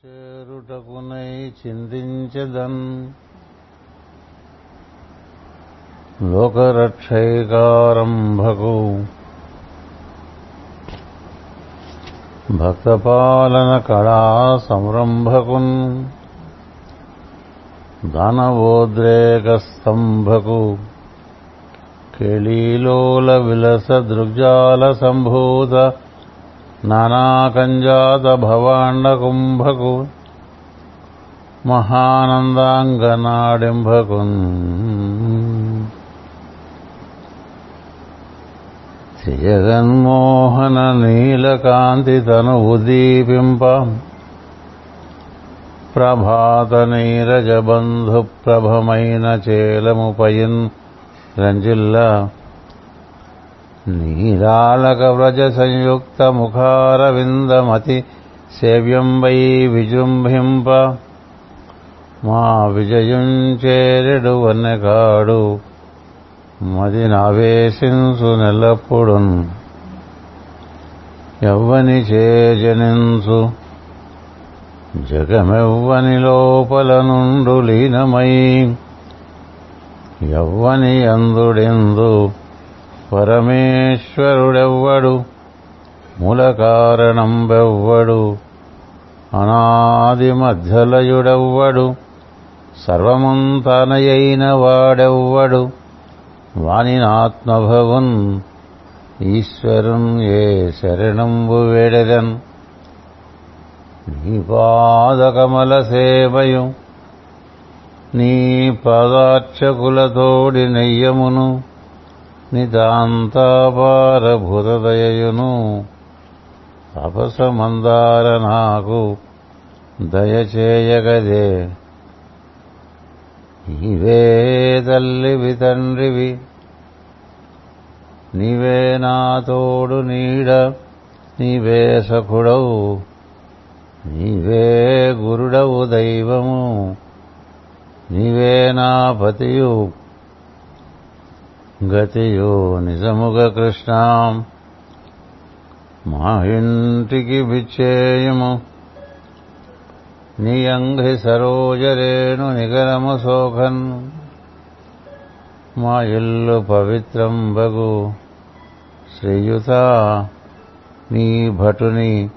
చేరుటపునై చిందించదన్ లోకరక్షైకారంభకు భక్తపాలన కళా సంరంభకున్ దానవోద్రేకస్తంభకు కేళీలోల విలస దృగ్జాల సంభూత నానాకంజాత భవాండ కుంభకు మహానందాంగనాడింభకున్. జగన్మోహన నీలకాంతి తను ఉదీపింప ప్రభాత నీరజబంధు ప్రభమైన చేలముపయిన్ రంజిల్లా నీరాళక వ్రజ సంయుక్త ముఖారవిందమతి సేవ్యం వై విజృంభింప మా విజయం చేరెడు వన్నెకాడు మది నావేశింసు నెల్లప్పుడు ఎవ్వని చేజనించు జగమెవ్వని లోపల నుండు లీనమై ఎవ్వని అందుడెందు పరమేశ్వరుడెవ్వడు? మూల కారణం బెవ్వడు అనాది మధ్యలయుడెవ్వడు సర్వమంతానయైన వాడెవ్వడు వానినాత్మభవన్ ఈశ్వరున్ ఏ శరణంబు వేడెదన్? నీ పాదకమల సేవయు నీ పదార్చకులతోడి నెయ్యమును నితాంతాపారభూతదయయును తపసమందార నాకు దయచేయగదే. నీవే తల్లివి తండ్రివి నీవే నా తోడు నీడ నీవే సఖుడవు నీవే గురుడవు దైవము నీవే నా పతియు గతియో నిజముగ కృష్ణ. మా ఇంటికి విచ్చేయము నీ అంఘి సరోజరేణు నిగరము శోఖన్ మా ఇల్లు పవిత్రం బగు. శ్రీయుత నీ భటుని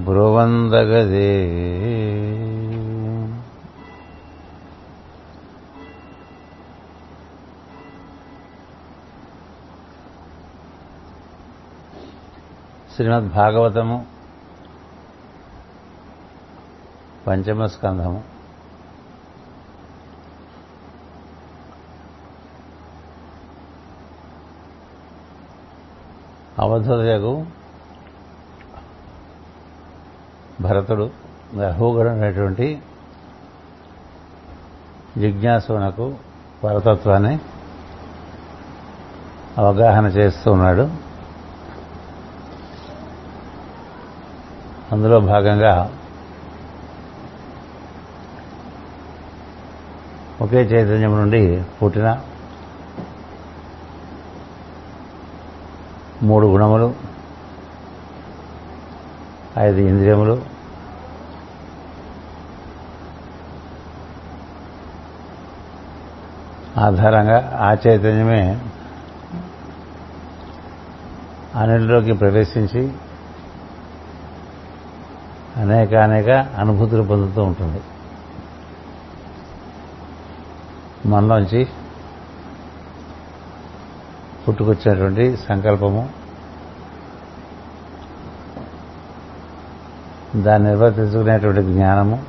బ్రువందగదే. శ్రీమద్ భాగవతము పంచమ స్కంధము. అవధులకు భరతుడు రహోగడు అనేటువంటి జిజ్ఞాసునకు పరతత్వాన్ని అవగాహన చేస్తూ ఉన్నాడు. అందులో భాగంగా ఒకే చైతన్యం నుండి పుట్టిన మూడు గుణములు ఐదు ఇంద్రియములు ఆధారంగా ఆ చైతన్యమే అన్నింటిలోకి ప్రవేశించి అనేక అనేక అనుభూతులు పొందుతూ ఉంటుంది. మనలోంచి పుట్టుకొచ్చినటువంటి సంకల్పము దాన్ని నిర్వర్తించుకునేటువంటి జ్ఞానము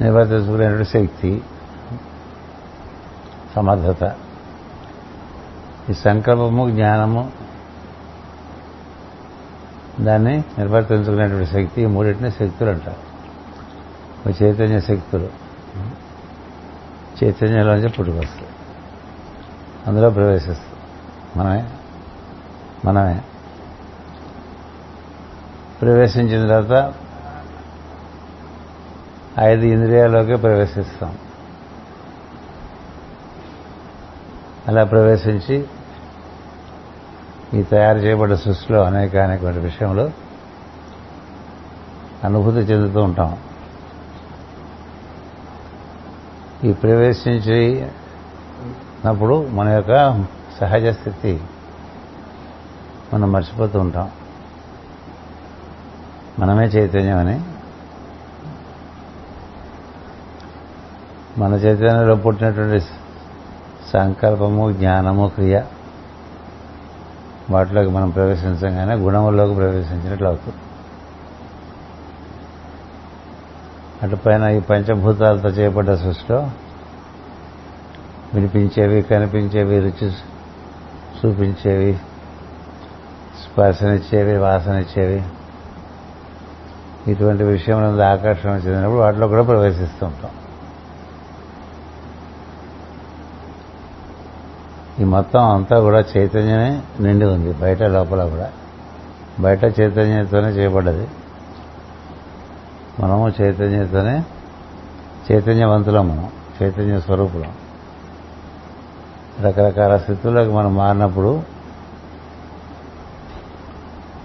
నిర్వర్తించుకునేటువంటి శక్తి సమర్థత. ఈ సంకల్పము జ్ఞానము దాన్ని నిర్వర్తించుకునేటువంటి శక్తి ఈ మూడింటిని శక్తులు అంటారు. చైతన్య శక్తులు. చైతన్యంలోంచి పుట్టుకొస్తాయి అందులో ప్రవేశిస్తాం మనమే. మనమే. ప్రవేశించిన తర్వాత ఐదు ఇంద్రియాల్లోకి ప్రవేశిస్తాం. అలా ప్రవేశించి ఈ తయారు చేయబడ్డ సృష్టిలో అనేక అనేకమైన విషయంలో అనుభూతి చెందుతూ ఉంటాం. ఈ ప్రవేశించినప్పుడు మన యొక్క సహజ స్థితి మనం మర్చిపోతూ ఉంటాం. మనమే చైతన్యం అని మన చైతన్యంలో పుట్టినటువంటి సంకల్పము జ్ఞానము క్రియ వాటిలోకి మనం ప్రవేశించగానే గుణముల్లోకి ప్రవేశించినట్లు అవుతుంది. అటు పైన ఈ పంచభూతాలతో చేయబడ్డ సృష్టిలో వినిపించేవి కనిపించేవి రుచి చూపించేవి స్పర్శనిచ్చేవి వాసనిచ్చేవి. ఇటువంటి విషయంలో ఆకర్షణ చెందినప్పుడు వాటిలో కూడా ప్రవేశిస్తూ ఈ మొత్తం అంతా కూడా చైతన్యమే నిండి ఉంది బయట లోపల కూడా. బయట చైతన్యంతోనే చేయబడ్డది. మనము చైతన్యంతోనే చైతన్యవంతులం మనం చైతన్య స్వరూపులం. రకరకాల స్థితుల్లోకి మనం మారినప్పుడు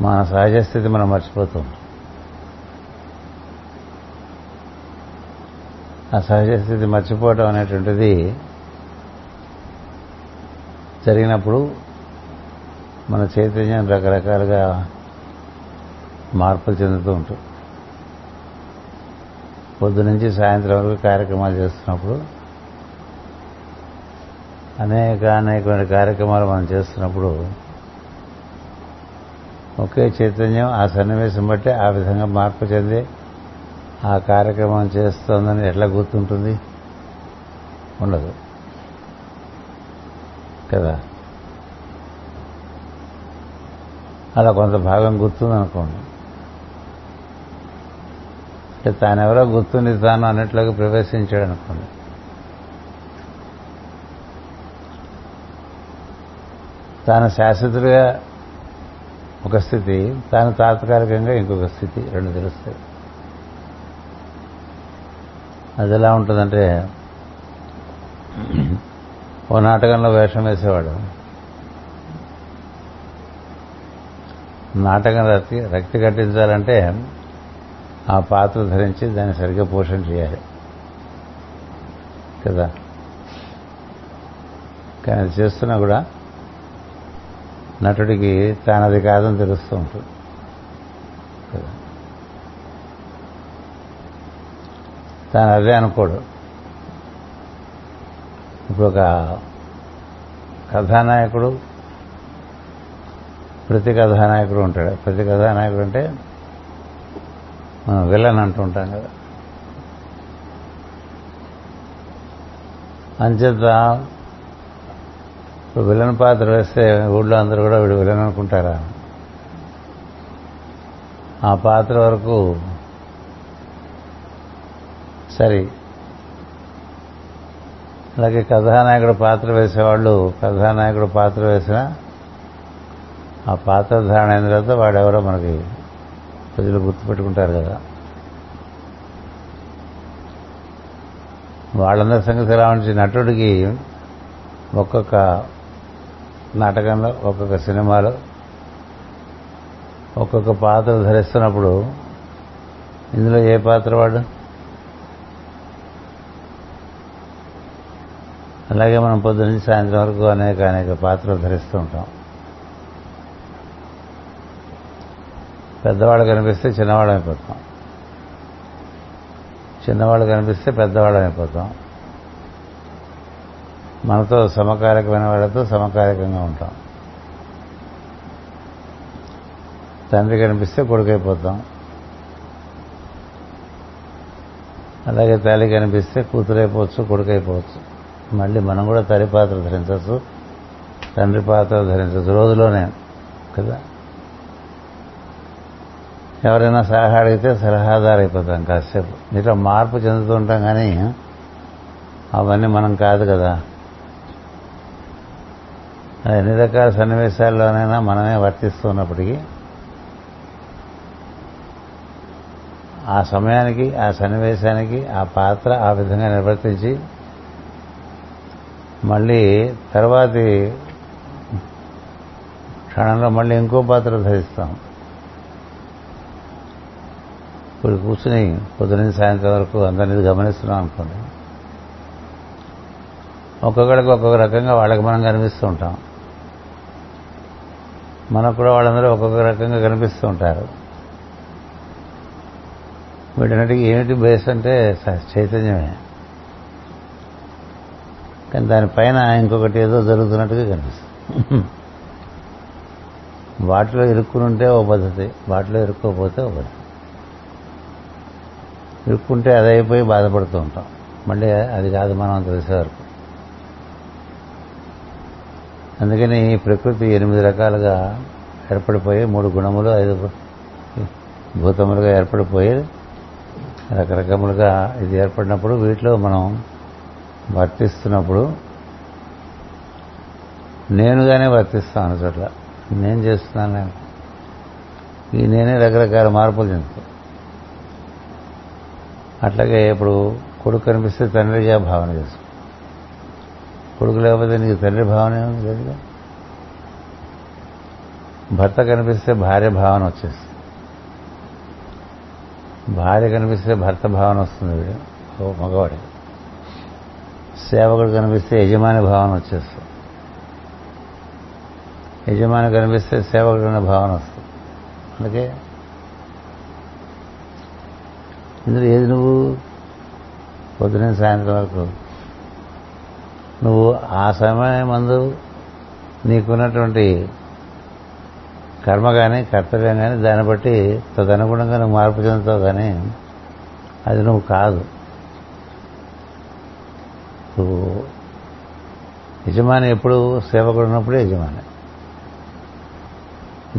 మన సహజ స్థితి మనం మర్చిపోతాం ఆ సహజ స్థితి మర్చిపోవటం అనేటువంటిది జరిగినప్పుడు మన చైతన్యం రకరకాలుగా మార్పులు చెందుతూ ఉంటుంది పొద్దు నుంచి సాయంత్రం వరకు కార్యక్రమాలు చేస్తున్నప్పుడు అనేక అనేకమైన కార్యక్రమాలు మనం చేస్తున్నప్పుడు ఒకే చైతన్యం ఆ సన్నివేశం బట్టి ఆ విధంగా మార్పు చెంది ఆ కార్యక్రమం చేస్తోందని ఎట్లా గుర్తుంటుంది? ఉండదు. కదా? అలా కొంత భాగం గుర్తుందనుకోండి. అంటే తానెవరో గుర్తుంది తాను అన్నట్లుగా ప్రవేశించాడు అనుకోండి తాను శాశ్వతుడిగా ఒక స్థితి తాను తాత్కాలికంగా ఇంకొక స్థితి రెండు తెలుస్తాయి. అది ఎలా ఉంటుందంటే ఓ నాటకంలో వేషం వేసేవాడు. నాటకం రక్తి రక్తి కట్టించాలంటే ఆ పాత్ర ధరించి దాన్ని సరిగ్గా పోషణ చేయాలి. కదా? కానీ అది చేస్తున్నా కూడా నటుడికి తానది కాదని తెలుస్తూ ఉంటుంది. కదా? తాను అదే అనుకోడు. ఇప్పుడు ఒక కథానాయకుడు ప్రతి కథానాయకుడు ఉంటాడు. ప్రతి కథానాయకుడు అంటే మనం విలన్ అంటూ ఉంటాం కదా. అంచేత విలన్ పాత్ర వేస్తే ఊళ్ళో అందరూ కూడా వీడు విలన్ అనుకుంటారా? ఆ పాత్ర వరకు సరే అలాగే కథానాయకుడు పాత్ర వేసేవాళ్ళు కథానాయకుడు పాత్ర వేసిన ఆ పాత్ర ధారణ అయిన తర్వాత వాడెవరో మనకి ప్రజలు గుర్తుపెట్టుకుంటారు కదా. వాళ్ళందరి సంగతి ఎలా ఉంచి నటుడికి ఒక్కొక్క నాటకంలో ఒక్కొక్క సినిమాలో ఒక్కొక్క పాత్ర ధరిస్తున్నప్పుడు ఇందులో ఏ పాత్ర వాడు? అలాగే మనం పొద్దు నుంచి సాయంత్రం వరకు అనేక అనేక పాత్రలు ధరిస్తూ ఉంటాం. పెద్దవాళ్ళు కనిపిస్తే చిన్నవాళ్ళం అయిపోతాం. చిన్నవాళ్ళు కనిపిస్తే పెద్దవాళ్ళం అయిపోతాం. మనతో సమకాలికమైన వాళ్ళతో సమకాలికంగా ఉంటాం. తండ్రి కనిపిస్తే కొడుకైపోతాం. అలాగే తల్లి కనిపిస్తే కూతురైపోవచ్చు కొడుకైపోవచ్చు. మళ్ళీ మనం కూడా తల్లి పాత్ర ధరించవచ్చు. తండ్రి పాత్ర ధరించవచ్చు. రోజులోనే కదా? ఎవరైనా సలహా అడిగితే సలహాదారు అయిపోతాం కాసేపు. ఇట్లా మార్పు చెందుతూ ఉంటాం కానీ అవన్నీ మనం కాదు కదా. ఎన్ని రకాల సన్నివేశాల్లోనైనా మనమే వర్తిస్తున్నప్పటికీ ఆ సమయానికి ఆ సన్నివేశానికి ఆ పాత్ర ఆ విధంగా నిర్వర్తించి మళ్ళీ తర్వాతి క్షణంలో మళ్ళీ ఇంకో పాత్ర ధరిస్తాం. ఇప్పుడు కూర్చుని పొద్దున సాయంత్రం వరకు అందరినీ గమనిస్తున్నాం అనుకోండి. ఒక్కొక్కడికి ఒక్కొక్క రకంగా వాళ్ళకి మనం కనిపిస్తూ ఉంటాం. మనకు కూడా వాళ్ళందరూ ఒక్కొక్క రకంగా కనిపిస్తూ ఉంటారు. వీటన్నిటికీ ఏమిటి బేస్ అంటే చైతన్యమే. కానీ దానిపైన ఇంకొకటి ఏదో జరుగుతున్నట్టుగా కనిపిస్తుంది. వాటిలో ఇరుక్కుని ఉంటే ఓ పద్ధతి వాటిలో ఇరుక్కోపోతే ఓ పద్ధతి. ఇరుక్కుంటే అది అయిపోయి బాధపడుతూ ఉంటాం. మళ్ళీ అది కాదు మనం తెలిసే వరకు. అందుకని ప్రకృతి ఎనిమిది రకాలుగా ఏర్పడిపోయి మూడు గుణములు ఐదు భూతములుగా ఏర్పడిపోయి రకరకములుగా ఇది ఏర్పడినప్పుడు వీటిలో మనం వర్తిస్తున్నప్పుడు నేనుగానే వర్తిస్తాను చోట్ల. నేను చేస్తున్నాను నేను. ఈ నేనే రకరకాల మార్పులు చెందుతాను. అట్లాగే ఇప్పుడు కొడుకు కనిపిస్తే తండ్రిగా భావన చేస్తాం కొడుకు లేకపోతే నీకు తండ్రి భావన ఏముంది లేదుగా భర్త కనిపిస్తే భార్య భావన వచ్చేస్తుంది. భార్య కనిపిస్తే భర్త భావన వస్తుంది. వీడు ఓ సేవకుడు కనిపిస్తే యజమాని భావన వచ్చేస్తుంది. యజమాని కనిపిస్తే సేవకుడు అనే భావన వస్తుంది. అందుకే ఇందులో ఏది నువ్వు? పొద్దున సాయంత్రం వరకు నువ్వు ఆ సమయం మందు నీకున్నటువంటి కర్మ కానీ కర్తవ్యం కానీ దాన్ని బట్టి తదనుగుణంగా నువ్వు మార్పు చెందుతావు కానీ అది నువ్వు కాదు. మనకు యజమాని ఎప్పుడు సేవకుడు ఉన్నప్పుడు యజమాని.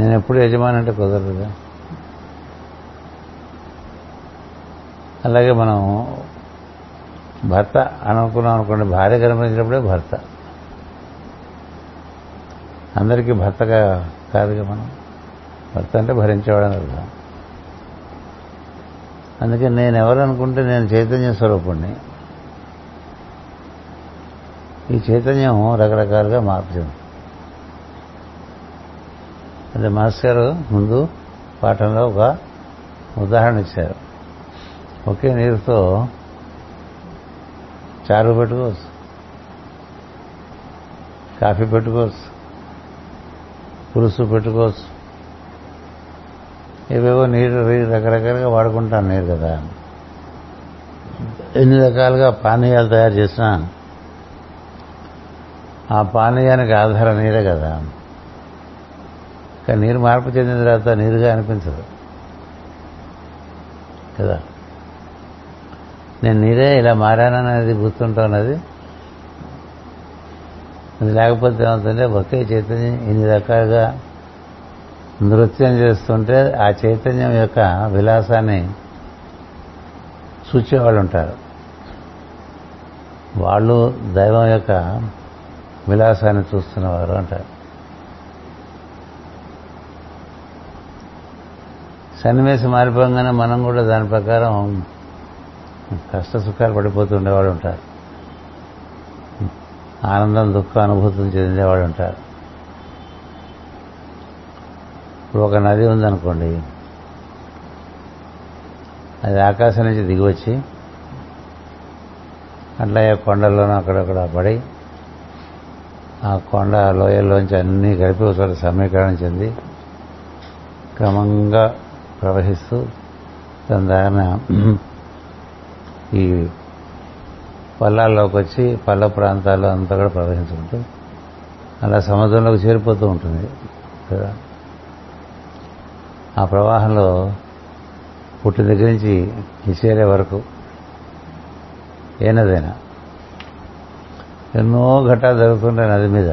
నేను ఎప్పుడు యజమాని అంటే కుదరదుగా. అలాగే మనం భర్త అనుకున్నాం అనుకోండి భార్య కనిపించినప్పుడే భర్త. అందరికీ భర్తగా కాదుగా మనం. భర్త అంటే భరించేవాడని అర్థం. అందుకే నేను ఎవరు అనుకుంటే నేను చైతన్య స్వరూపుణ్ణి. ఈ చైతన్యం రకరకాలుగా మారుతుంది. అంటే మాస్టర్ గారు ముందు పాఠంలో ఒక ఉదాహరణ ఇచ్చారు. ఒకే నీరుతో చారు పెట్టుకోవచ్చు. కాఫీ పెట్టుకోవచ్చు. పులుసు పెట్టుకోవచ్చు. ఏవేవో నీరు రకరకాలుగా వాడుకుంటాను నీరు కదా. ఎన్ని రకాలుగా పానీయాలు తయారు చేసినా ఆ పానీయానికి ఆధారం నీరే కదా. కానీ నీరు మార్పు చెందిన తర్వాత నీరుగా అనిపించదు. కదా? నేను నీరే ఇలా మారాననేది గుర్తుంటున్నది అది లేకపోతే ఏమవుతుంటే ఒకే చైతన్యం ఇన్ని రకాలుగా నృత్యం చేస్తుంటే ఆ చైతన్యం యొక్క విలాసాన్ని చూచేవాళ్ళు ఉంటారు. వాళ్ళు దైవం యొక్క విలాసాన్ని చూస్తున్నవారు అంటారు సన్నివేశం మారిపోగానే మనం కూడా దాని ప్రకారం కష్ట సుఖాలు పడిపోతుండేవాడు ఉంటారు. ఆనందం దుఃఖ అనుభూతిని చెందేవాడు ఉంటారు. ఇప్పుడు ఒక నది ఉందనుకోండి అది ఆకాశం నుంచి దిగి వచ్చి అట్లా కొండల్లోనూ అక్కడక్కడ పడి ఆ కొండ లోయల్లోంచి అన్నీ కలిపి ఒకసారి సమీకరణం చెంది క్రమంగా ప్రవహిస్తూ దాని దాన ఈ పల్లాల్లోకి వచ్చి పల్ల ప్రాంతాల్లో అంతా కూడా ప్రవహించుకుంటూ అలా సముద్రంలోకి చేరిపోతూ ఉంటుంది. కదా? ఆ ప్రవాహంలో పుట్టిన దగ్గర నుంచి చేరే వరకు ఏనదైనా ఎన్నో ఘటాలు జరుగుతుంటాయి నది మీద.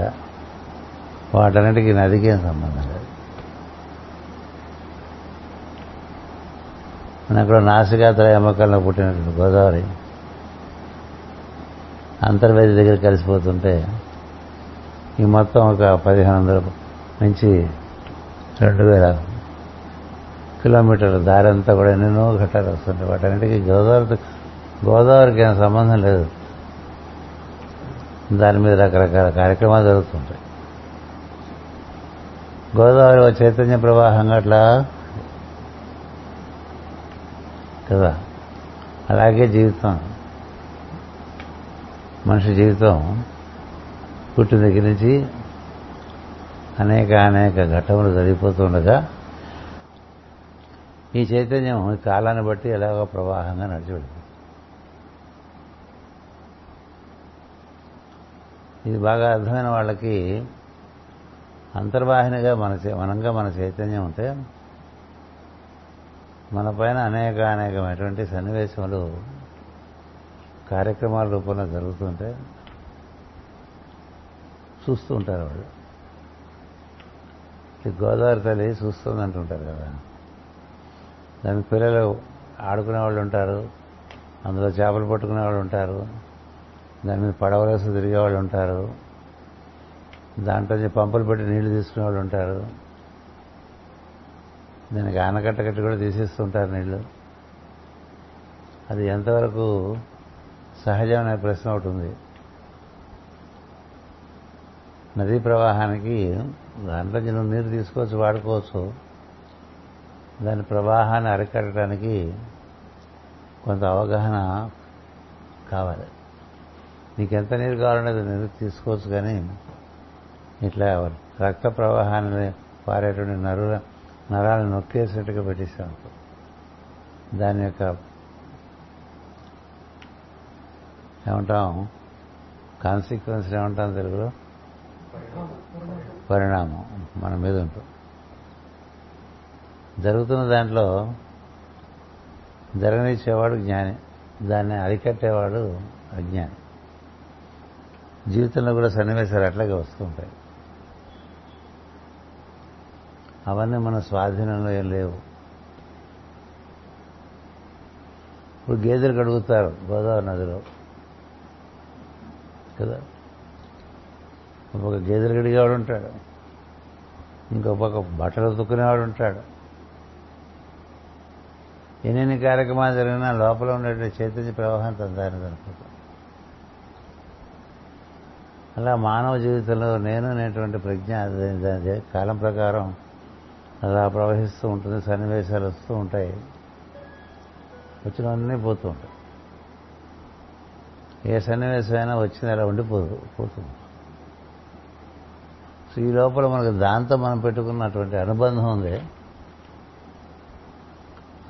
వాటన్నిటికీ నదికి ఏం సంబంధం లేదు. అక్కడ నాసికాత్ర అమ్మకంలో పుట్టినటువంటి గోదావరి అంతర్వేది దగ్గర కలిసిపోతుంటే ఈ మొత్తం ఒక పదిహేను వందల నుంచి రెండు వేల కిలోమీటర్ల దారి అంతా కూడా ఎన్నెన్నో ఘట్టాలు వస్తుంటాయి. వాటన్నిటికీ గోదావరి గోదావరికి ఏం సంబంధం లేదు. దాని మీద రకరకాల కార్యక్రమాలు జరుగుతుంటాయి. గోదావరి చైతన్య ప్రవాహంగా అట్లా కదా? అలాగే జీవితం. మనిషి జీవితం పుట్టిన దగ్గర నుంచి అనేక అనేక ఘట్టములు జరిగిపోతుండగా ఈ చైతన్యం కాలాన్ని బట్టి ఎలాగో ప్రవాహంగా నడిచిపెడుతుంది. ఇది బాగా అర్థమైన వాళ్ళకి అంతర్వాహినిగా మన చే- మనంగా మన చైతన్యం ఉంటే మన పైన అనేక అనేకమైనటువంటి సన్నివేశములు కార్యక్రమాల రూపంలో జరుగుతుంటే చూస్తూ ఉంటారు వాళ్ళు. ఈ గోదావరి తల్లి చూస్తుంది అంటుంటారు కదా. దాని పిల్లలు ఆడుకునే వాళ్ళు ఉంటారు అందులో చేపలు పట్టుకునే వాళ్ళు ఉంటారు. దాని మీద పడవలసి తిరిగే వాళ్ళు ఉంటారు. దాంట్లో నుంచి పంపులు పెట్టి నీళ్ళు తీసుకునే వాళ్ళు ఉంటారు. దానికి ఆనకట్ట కట్టి కూడా తీసేస్తుంటారు నీళ్ళు. అది ఎంతవరకు సహజమైన ప్రశ్న ఒకటి ఉంది. నదీ ప్రవాహానికి దాంట్లో నువ్వు నీరు తీసుకోవచ్చు వాడుకోవచ్చు. దాని ప్రవాహాన్ని అరికట్టడానికి కొంత అవగాహన కావాలి. నీకు ఎంత నీరు కావాలనేది నీరు తీసుకోవచ్చు కానీ ఇట్లా రక్త ప్రవాహాన్ని పారేటువంటి నరు నరాలను నొక్కేసినట్టుగా పెట్టేసాం దాని యొక్క ఏమంటాం? కాన్సిక్వెన్స్ ఏమంటాం తెలుగులో? పరిణామం. మన మీద ఉంటుంది. జరుగుతున్న దాంట్లో జరగనిచ్చేవాడు జ్ఞాని. దాన్ని అరికట్టేవాడు అజ్ఞాని. జీవితంలో కూడా సన్నివేశాలు అట్లాగే వస్తుంటాయి అవన్నీ మన స్వాధీనంలో ఏం లేవు. ఇప్పుడు గేదెలు కడుగుతారు గోదావరి నదిలో. కదా? ఒక గేదెలు కడిగేవాడు ఉంటాడు. ఇంకో పక్క బట్టలు ఉతుక్కునేవాడు ఉంటాడు. ఎన్నెన్ని కార్యక్రమాలు జరిగినా లోపల ఉండేటువంటి చైతన్య ప్రవాహం తొందరని అనుకుంటాం. అలా మానవ జీవితంలో నేను అనేటువంటి ప్రజ్ఞ కాలం ప్రకారం అలా ప్రవహిస్తూ ఉంటుంది సన్నివేశాలు వస్తూ ఉంటాయి. వచ్చినవన్నీ పోతూ ఉంటాయి. ఏ సన్నివేశమైనా వచ్చింది అలా ఉండిపోదు పోతుంది సో ఈ లోపల మనకు దాంతో మనం పెట్టుకున్నటువంటి అనుబంధం ఉంది.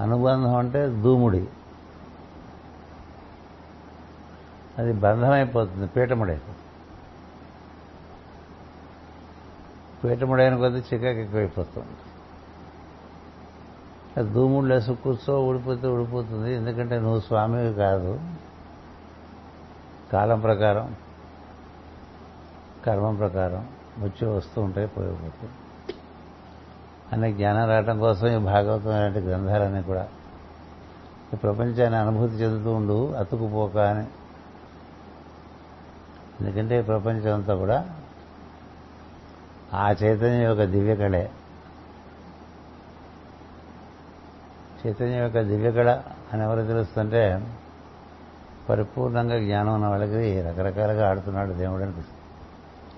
అనుబంధం అంటే దూముడి అది బంధమైపోతుంది పీఠముడైపోతుంది. పీఠముడైన కొద్దీ చికాకు ఎక్కువైపోతుంది. అది దూముడు లేసి కూర్చో ఊడిపోతే ఊడిపోతుంది. ఎందుకంటే నువ్వు స్వామివి కాదు. కాలం ప్రకారం కర్మం ప్రకారం వచ్చి వస్తూ ఉంటాయి పోయిపోతాయి అనే జ్ఞానం రావటం కోసం ఈ భాగవతం లాంటి గ్రంథాలన్నీ కూడా ఈ ప్రపంచాన్ని అనుభూతి చెందుతూ ఉండు అతుకుపోక అని. ఎందుకంటే ఈ ప్రపంచం అంతా కూడా ఆ చైతన్యం యొక్క దివ్యకళే. చైతన్యం యొక్క దివ్యకళ అని ఎవరు తెలుస్తుంటే పరిపూర్ణంగా జ్ఞానం ఉన్న వాళ్ళకి రకరకాలుగా ఆడుతున్నాడు దేవుడు అనిపిస్తుంది.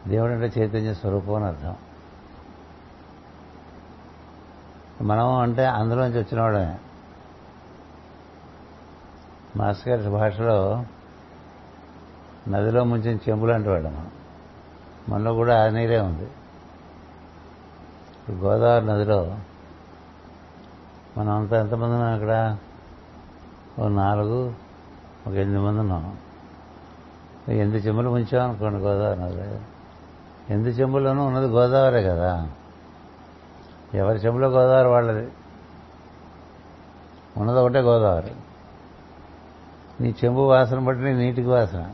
దేవుడు అంటే చైతన్య స్వరూపం అని అర్థం. మనం అంటే అందులోంచి వచ్చిన వాడమే మాస్టర్ గారి భాషలో నదిలో ముంచిన చెంబులు అంటేవాడు మనం. మనలో కూడా ఆ నీరే ఉంది. గోదావరి నదిలో మనం అంతా ఎంతమంది ఉన్నాం అక్కడ ఓ నాలుగు ఒక ఎనిమిది మంది ఉన్నాం ఎనిమిది చెంబులు ఉంచాం అనుకోండి గోదావరి నదిలో. ఎనిమిది చెంబుల్లోనూ ఉన్నది గోదావరే కదా. ఎవరి చెంబులో గోదావరి వాళ్ళది? ఉన్నది ఒకటే గోదావరి. నీ చెంబు వాసన బట్టి నీ నీటికి వాసన.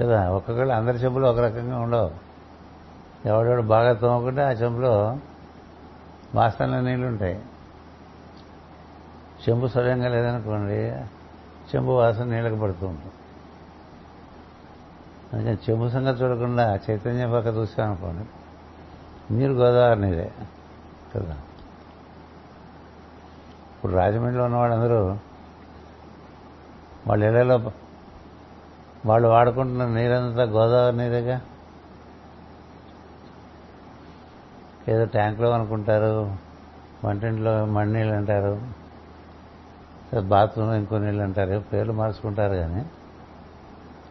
కదా ఒక్కొక్కళ్ళు అందరి చెంబులు ఒక రకంగా ఉండవు. ఎవడెవడు బాగా తోముకుంటే ఆ చెంబులో వాసనల నీళ్ళు ఉంటాయి. చెంబు సవ్యంగా లేదనుకోండి చెంబు వాసన నీళ్ళకి పడుతూ ఉంటుంది. అందుకని చెంబు సంగతి చూడకుండా చైతన్య పక్క చూసామనుకోండి నీరు గోదావరి నీరే కదా. ఇప్పుడు రాజమండ్రిలో ఉన్నవాళ్ళందరూ వాళ్ళు వాళ్ళ ఇళ్ళలో వాళ్ళు వాడుకుంటున్న నీరంతా గోదావరి నీరేగా? ఏదో ట్యాంకులో అనుకుంటారు వంటింట్లో మಣ್ಣీళ్ళు అంటారు బాత్రూమ్లో ఇంకో నీళ్ళు అంటారు పేర్లు మార్చుకుంటారు కానీ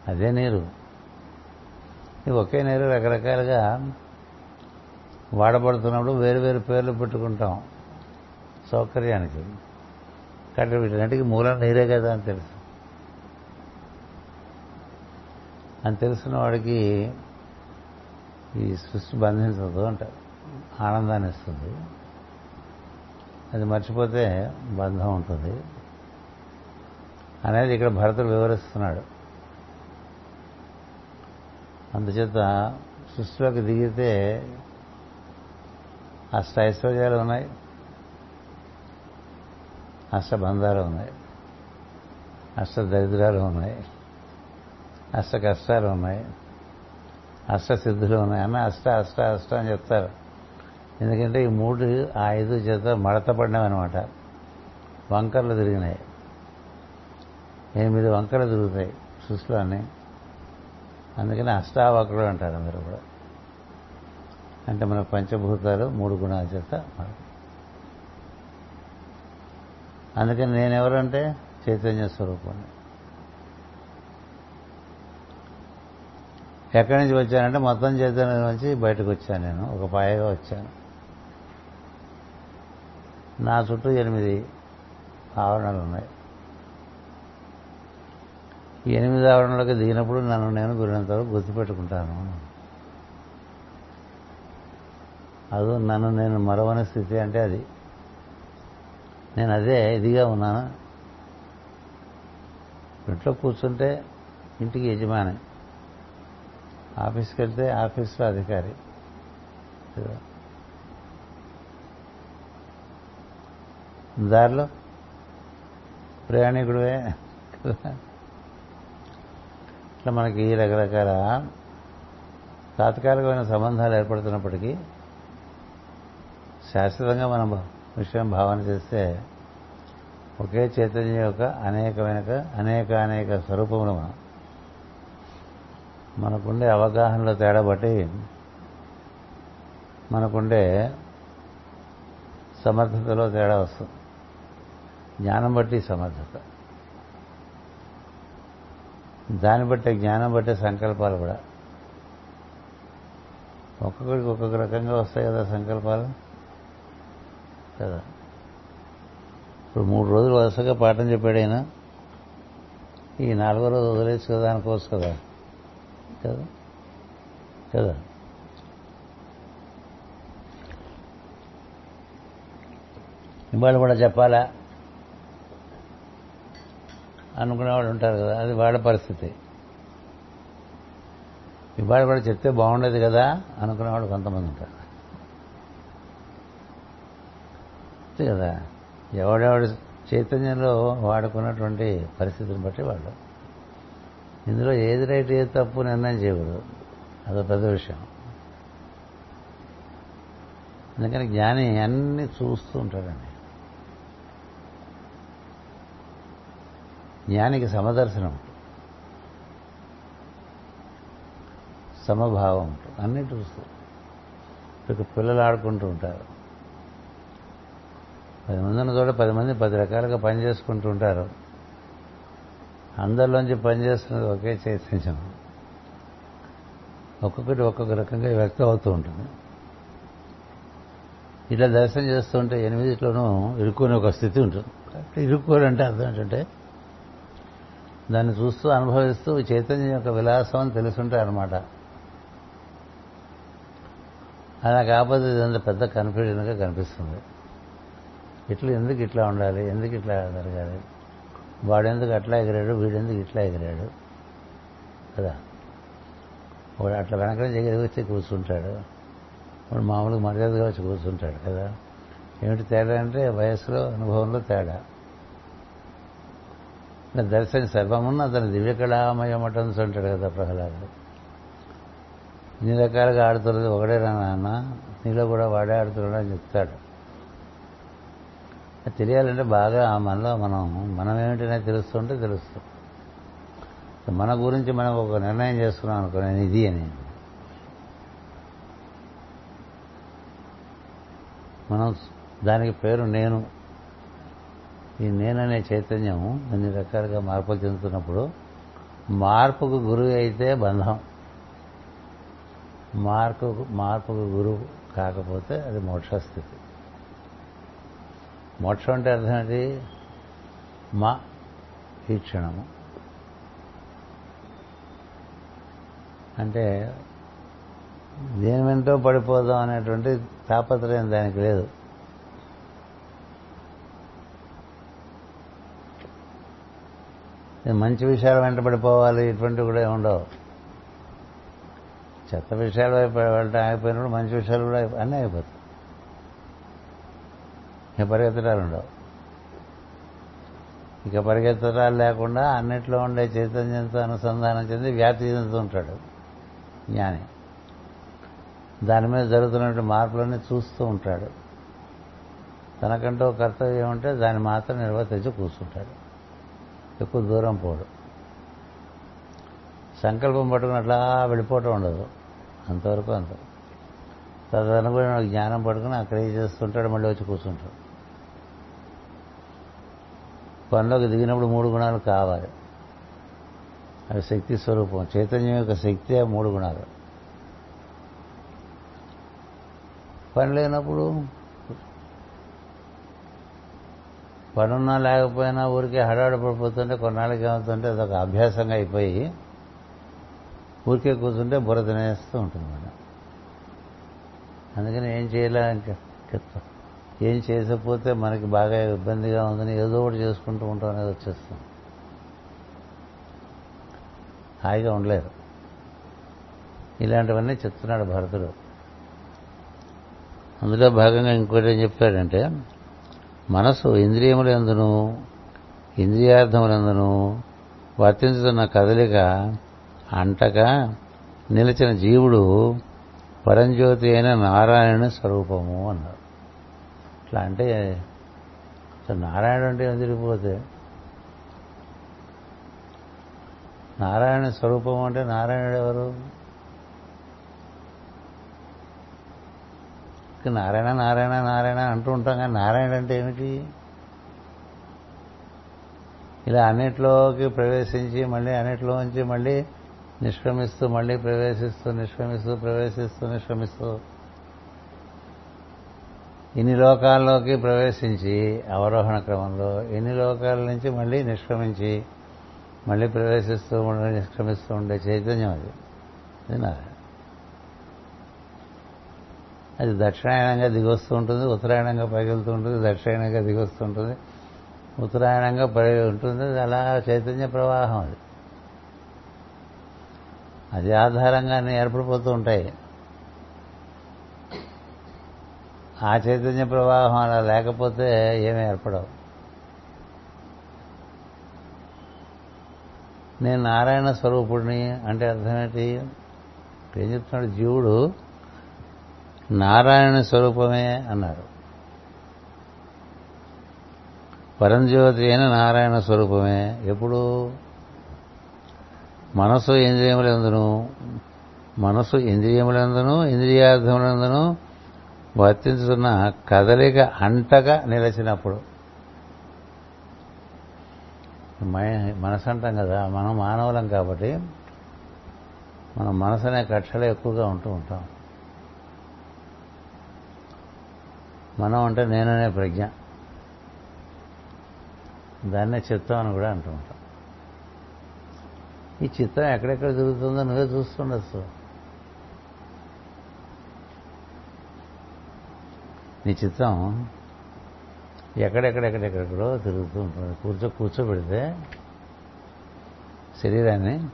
అదే నీరు. ఒకే నీరు రకరకాలుగా వాడబడుతున్నప్పుడు వేరు వేరు పేర్లు పెట్టుకుంటాం సౌకర్యానికి. కాబట్టి వీటన్నిటికీ మూలం నీరే కదా అని తెలుసు. అని తెలిసిన వాడికి ఈ సృష్టి బంధించదు అంటారు. ఆనందాన్ని ఇస్తుంది. అది మర్చిపోతే బంధం ఉంటుంది. అనేది ఇక్కడ భరతుడు వివరిస్తున్నాడు. అందుచేత సృష్టిలోకి దిగితే అష్ట ఐశ్వర్యాలు ఉన్నాయి. అష్టబంధాలు ఉన్నాయి. అష్ట దరిద్రాలు ఉన్నాయి. అష్ట కష్టాలు ఉన్నాయి. అష్ట సిద్ధులు ఉన్నాయి. అన్న అష్ట అష్ట అష్ట అని చెప్తారు. ఎందుకంటే ఈ మూడు ఆ ఐదు చేత మడత పడినామన్నమాట వంకర్లు తిరిగినాయి. ఎనిమిది వంకర్లు తిరుగుతాయి సృష్టిలో అందుకని అష్టావక్రుడు అంటారు అందరూ కూడా. అంటే మన పంచభూతాలు మూడు గుణాల చేత అందుకని నేనెవరంటే చైతన్య స్వరూపాన్ని. ఎక్కడి నుంచి వచ్చానంటే మొత్తం చైతన్యం నుంచి బయటకు వచ్చాను నేను. ఒక పాయగా వచ్చాను. నా చుట్టూ ఎనిమిది ఆవరణలు ఉన్నాయి ఈ ఎనిమిది ఆవరణలోకి దిగినప్పుడు నన్ను నేను గురినంతవరకు గుర్తుపెట్టుకుంటాను. అది నన్ను నేను మరవని స్థితి అంటే అది. నేను అదే ఇదిగా ఉన్నాను. ఇంట్లో కూర్చుంటే ఇంటికి యజమాని. ఆఫీస్కి వెళ్తే ఆఫీస్లో అధికారి. దారిలో? ప్రయాణికుడివే? ఇట్లా మనకి రకరకాల తాత్కాలికమైన సంబంధాలు ఏర్పడుతున్నప్పటికీ శాశ్వతంగా మనం విషయం భావన చేస్తే ఒకే చైతన్యం యొక్క అనేకమైన అనేక అనేక స్వరూపములు మనం మనకుండే అవగాహనలో తేడా బట్టి మనకుండే సమర్థతలో తేడా వస్తుంది. జ్ఞానం బట్టి సమర్థత. దాన్ని బట్టే జ్ఞానం బట్టే సంకల్పాలు కూడా. ఒక్కొక్కడికి ఒక్కొక్క రకంగా వస్తాయి కదా సంకల్పాలు. కదా? ఇప్పుడు మూడు రోజులు వరుసగా పాఠం చెప్పాడు ఆయన. ఈ నాలుగో రోజు వదిలేసి కదా అనుకోవచ్చు కదా. కదా? కదా? ఇవాళ కూడా చెప్పాలా? అనుకునేవాళ్ళు ఉంటారు కదా అది వాళ్ళ పరిస్థితి. ఇవాళ కూడా చెప్తే బాగుండేది కదా అనుకునేవాళ్ళు కొంతమంది ఉంటారు. అంతే కదా ఎవడెవడి చైతన్యంలో వాడుకున్నటువంటి పరిస్థితిని బట్టి వాళ్ళు. ఇందులో ఏది రైట్ ఏది తప్పు నిర్ణయం చేయకూడదు. అది పెద్ద విషయం. అందుకని జ్ఞాని అన్ని చూస్తూ ఉంటాడండి. జ్ఞానికి సమదర్శనం. సమభావం. ఉంటుంది అన్నీ చూస్తారు ఇప్పుడు పిల్లలు ఆడుకుంటూ ఉంటారు. పది మంది ఉన్న చోట పది మంది పది రకాలుగా పని చేసుకుంటూ ఉంటారు. అందరిలోంచి పనిచేస్తున్నది ఒకే చైతన్యం ఒక్కొక్కటి ఒక్కొక్క రకంగా వ్యక్తం అవుతూ ఉంటుంది. ఇట్లా దర్శనం చేస్తుంటే ఎనిమిదిలోనూ ఇరుక్కునే ఒక స్థితి ఉంటుంది. ఇరుక్కోవాలంటే అర్థం ఏంటంటే దాన్ని చూస్తూ అనుభవిస్తూ చైతన్యం యొక్క విలాసం అని తెలుసుంటారు అనమాట అలా కాకపోతే ఇదంతా పెద్ద కన్ఫ్యూజన్గా కనిపిస్తుంది. ఇట్లా ఎందుకు ఇట్లా ఉండాలి? ఎందుకు ఇట్లా జరగాలి? వాడెందుకు అట్లా ఎగిరాడు? వీడెందుకు ఇట్లా ఎగిరాడు? కదా? వాడు అట్లా వెనక నుంచి ఎగిరి వచ్చి కూర్చుంటాడు. వాడు మామూలుగా మర్యాదగా వచ్చి కూర్చుంటాడు కదా? ఏమిటి తేడా అంటే వయసులో అనుభవంలో తేడా. దర్శన సర్వమున్న అతను దివ్యకళామయమటన్స్ అంటాడు కదా ప్రహ్లాదు. ఇన్ని రకాలుగా ఆడుతున్నది ఒకడే నాన్న నీలో కూడా వాడే ఆడుతున్నాడు అని చెప్తాడు. తెలియాలంటే బాగా మనలో మనం మనం ఏమిటనే తెలుస్తుంటే తెలుస్తుంది మన గురించి మనం ఒక నిర్ణయం చేసుకున్నాం అనుకో నేను ఇది అని. మనం దానికి పేరు నేను ఈ నేననే చైతన్యం అన్ని రకాలుగా మార్పు చెందుతున్నప్పుడు మార్పుకు గురువు అయితే బంధం. మార్పు మార్పుకు గురువు కాకపోతే అది మోక్షస్థితి. మోక్షం అంటే అర్థం ఏంటి? మా ఈ క్షణము. అంటే దేని వెంటో పడిపోదాం అనేటువంటి తాపత్రయం దానికి లేదు. మంచి విషయాలు వెంటబడిపోవాలి ఇటువంటివి కూడా ఉండవు చెత్త విషయాలు వైపు వెళ్ళటం ఆగిపోయినప్పుడు మంచి విషయాలు కూడా అన్నీ అయిపోతాయి. ఇక పరిగెత్తడాలు ఉండవు. ఇక పరిగెత్తడాలు లేకుండా అన్నిట్లో ఉండే చైతన్యంతో అనుసంధానం చెంది వ్యాప్తి చెందుతూ ఉంటాడు జ్ఞాని. దాని మీద జరుగుతున్నటువంటి మార్పులన్నీ చూస్తూ ఉంటాడు. తనకంటూ కర్తవ్యం ఉంటే దాన్ని మాత్రం నిర్వర్తించి కూర్చుంటాడు. ఎక్కువ దూరం పోడు. సంకల్పం పట్టుకుని అట్లా వెళ్ళిపోవటం ఉండదు. అంతవరకు అంత. తదనుగుణ జ్ఞానం పట్టుకుని అక్కడే చేస్తుంటాడు మళ్ళీ వచ్చి కూర్చుంటాడు. పనిలోకి దిగినప్పుడు మూడు గుణాలు కావాలి. అవి శక్తి స్వరూపం. చైతన్యం యొక్క శక్తి మూడు గుణాలు. పని లేనప్పుడు పనున్నా లేకపోయినా ఊరికే హడాడు పడిపోతుంటే కొన్నాళ్ళకి ఏమవుతుంటే అదొక అభ్యాసంగా అయిపోయి ఊరికే కూర్చుంటే బుర్ర తినేస్తూ ఉంటుంది మనం అందుకని ఏం చేయలే ఏం చేసకపోతే మనకి బాగా ఇబ్బందిగా ఉందని ఏదో ఒకటి చేసుకుంటూ ఉంటాం అనేది వచ్చేస్తాం. హాయిగా ఉండలేరు. ఇలాంటివన్నీ చెప్తున్నాడు భరతుడు. అందులో భాగంగా ఇంకోటి ఏం చెప్పాడంటే మనసు ఇంద్రియములందును ఇంద్రియార్థములందును వర్తించుతున్న కదలిక అంటగా నిలిచిన జీవుడు పరంజ్యోతి అయిన నారాయణ స్వరూపము అన్నారు. ఇట్లా అంటే నారాయణ అంటే తిరిగిపోతే నారాయణ స్వరూపం అంటే నారాయణుడు ఎవరు? నారాయణ నారాయణ నారాయణ అంటూ ఉంటాం కానీ నారాయణ అంటే ఏమిటి? ఇలా అన్నిట్లోకి ప్రవేశించి మళ్ళీ అన్నిట్లోంచి మళ్ళీ నిష్క్రమిస్తూ మళ్ళీ ప్రవేశిస్తూ నిష్క్రమిస్తూ ప్రవేశిస్తూ నిష్క్రమిస్తూ. ఇన్ని లోకాల్లోకి ప్రవేశించి అవరోహణ క్రమంలో ఎన్ని లోకాల నుంచి మళ్ళీ నిష్క్రమించి మళ్ళీ ప్రవేశిస్తూ మళ్ళీ నిష్క్రమిస్తూ ఉండే చైతన్యం అది. అది నారాయణ. అది దక్షిణాయనంగా దిగొస్తూ ఉంటుంది ఉత్తరాయణంగా పైకెళ్తూ ఉంటుంది దక్షిణాయనంగా దిగొస్తూ ఉంటుంది ఉత్తరాయణంగా పై ఉంటుంది అది అలా చైతన్య ప్రవాహం అది. అది ఆధారంగానే ఏర్పడిపోతూ ఉంటాయి. ఆ చైతన్య ప్రవాహం అలా లేకపోతే ఏమీ ఏర్పడవు. నేను నారాయణ స్వరూపుడిని అంటే అర్థమేంటి ఏం చెప్తున్నాడు? జీవుడు నారాయణ స్వరూపమే అన్నాడు పరంజ్యోతి అయిన నారాయణ స్వరూపమే ఎప్పుడు? మనసు ఇంద్రియములందును మనసు ఇంద్రియములందును ఇంద్రియార్థములందును వర్తించుతున్న కదలిక అంటగా నిలిచినప్పుడు. మనసు అంటాం కదా మనం మానవులం కాబట్టి మనం మనసు అనే కక్షలో ఎక్కువగా ఉంటూ ఉంటాం. మనం అంటే నేననే ప్రజ్ఞ. దాన్నే చిత్తం అని కూడా అంటూ ఉంటాం. ఈ చిత్తం ఎక్కడెక్కడ తిరుగుతుందో నువ్వే చూస్తుండొచ్చు. నీ చిత్తం ఎక్కడెక్కడెక్కడెక్కడెక్కడో తిరుగుతూ ఉంటుంది. కూర్చో కూర్చోబెడితే శరీరాన్ని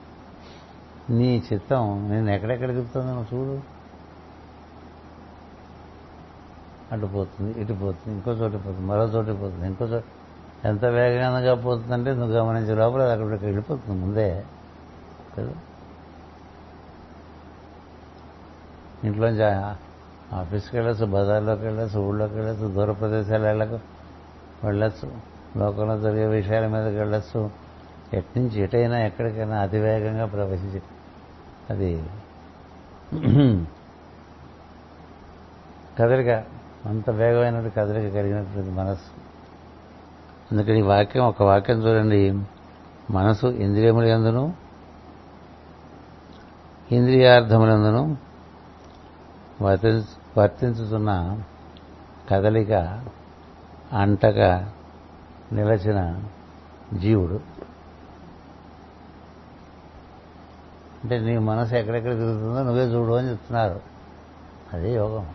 నీ చిత్తం నేను ఎక్కడెక్కడ తిరుగుతుందో నువ్వు చూడు. అటు పోతుంది ఇటు పోతుంది ఇంకో చోటు పోతుంది మరో చోటు పోతుంది ఇంకో చోటు ఎంత వేగంగా పోతుందంటే నువ్వు గమనించే లోపల అది అక్కడికి వెళ్ళిపోతుంది ముందే. కదా? ఇంట్లోంచి ఆఫీస్కి వెళ్ళచ్చు బజార్లోకి వెళ్ళచ్చు ఊళ్ళోకి వెళ్ళచ్చు దూర ప్రదేశాలు వెళ్ళకు వెళ్ళచ్చు లోకంలో జరిగే విషయాల మీదకి వెళ్ళచ్చు. ఎట్నుంచి ఎటైనా ఎక్కడికైనా అతివేగంగా ప్రవేశించి అది కదలిక అంత వేగమైనటువంటి కదలిక కలిగినటువంటి మనస్సు. అందుకని ఈ వాక్యం ఒక వాక్యం చూడండి. మనసు ఇంద్రియముల ఎందును ఇంద్రియార్థములందును వర్తించు వర్తించుతున్న కదలిక అంటక నిలచిన జీవుడు. అంటే నీ మనసు ఎక్కడెక్కడ తిరుగుతుందో నువ్వే చూడు అని చెప్తున్నారు. అదే యోగం.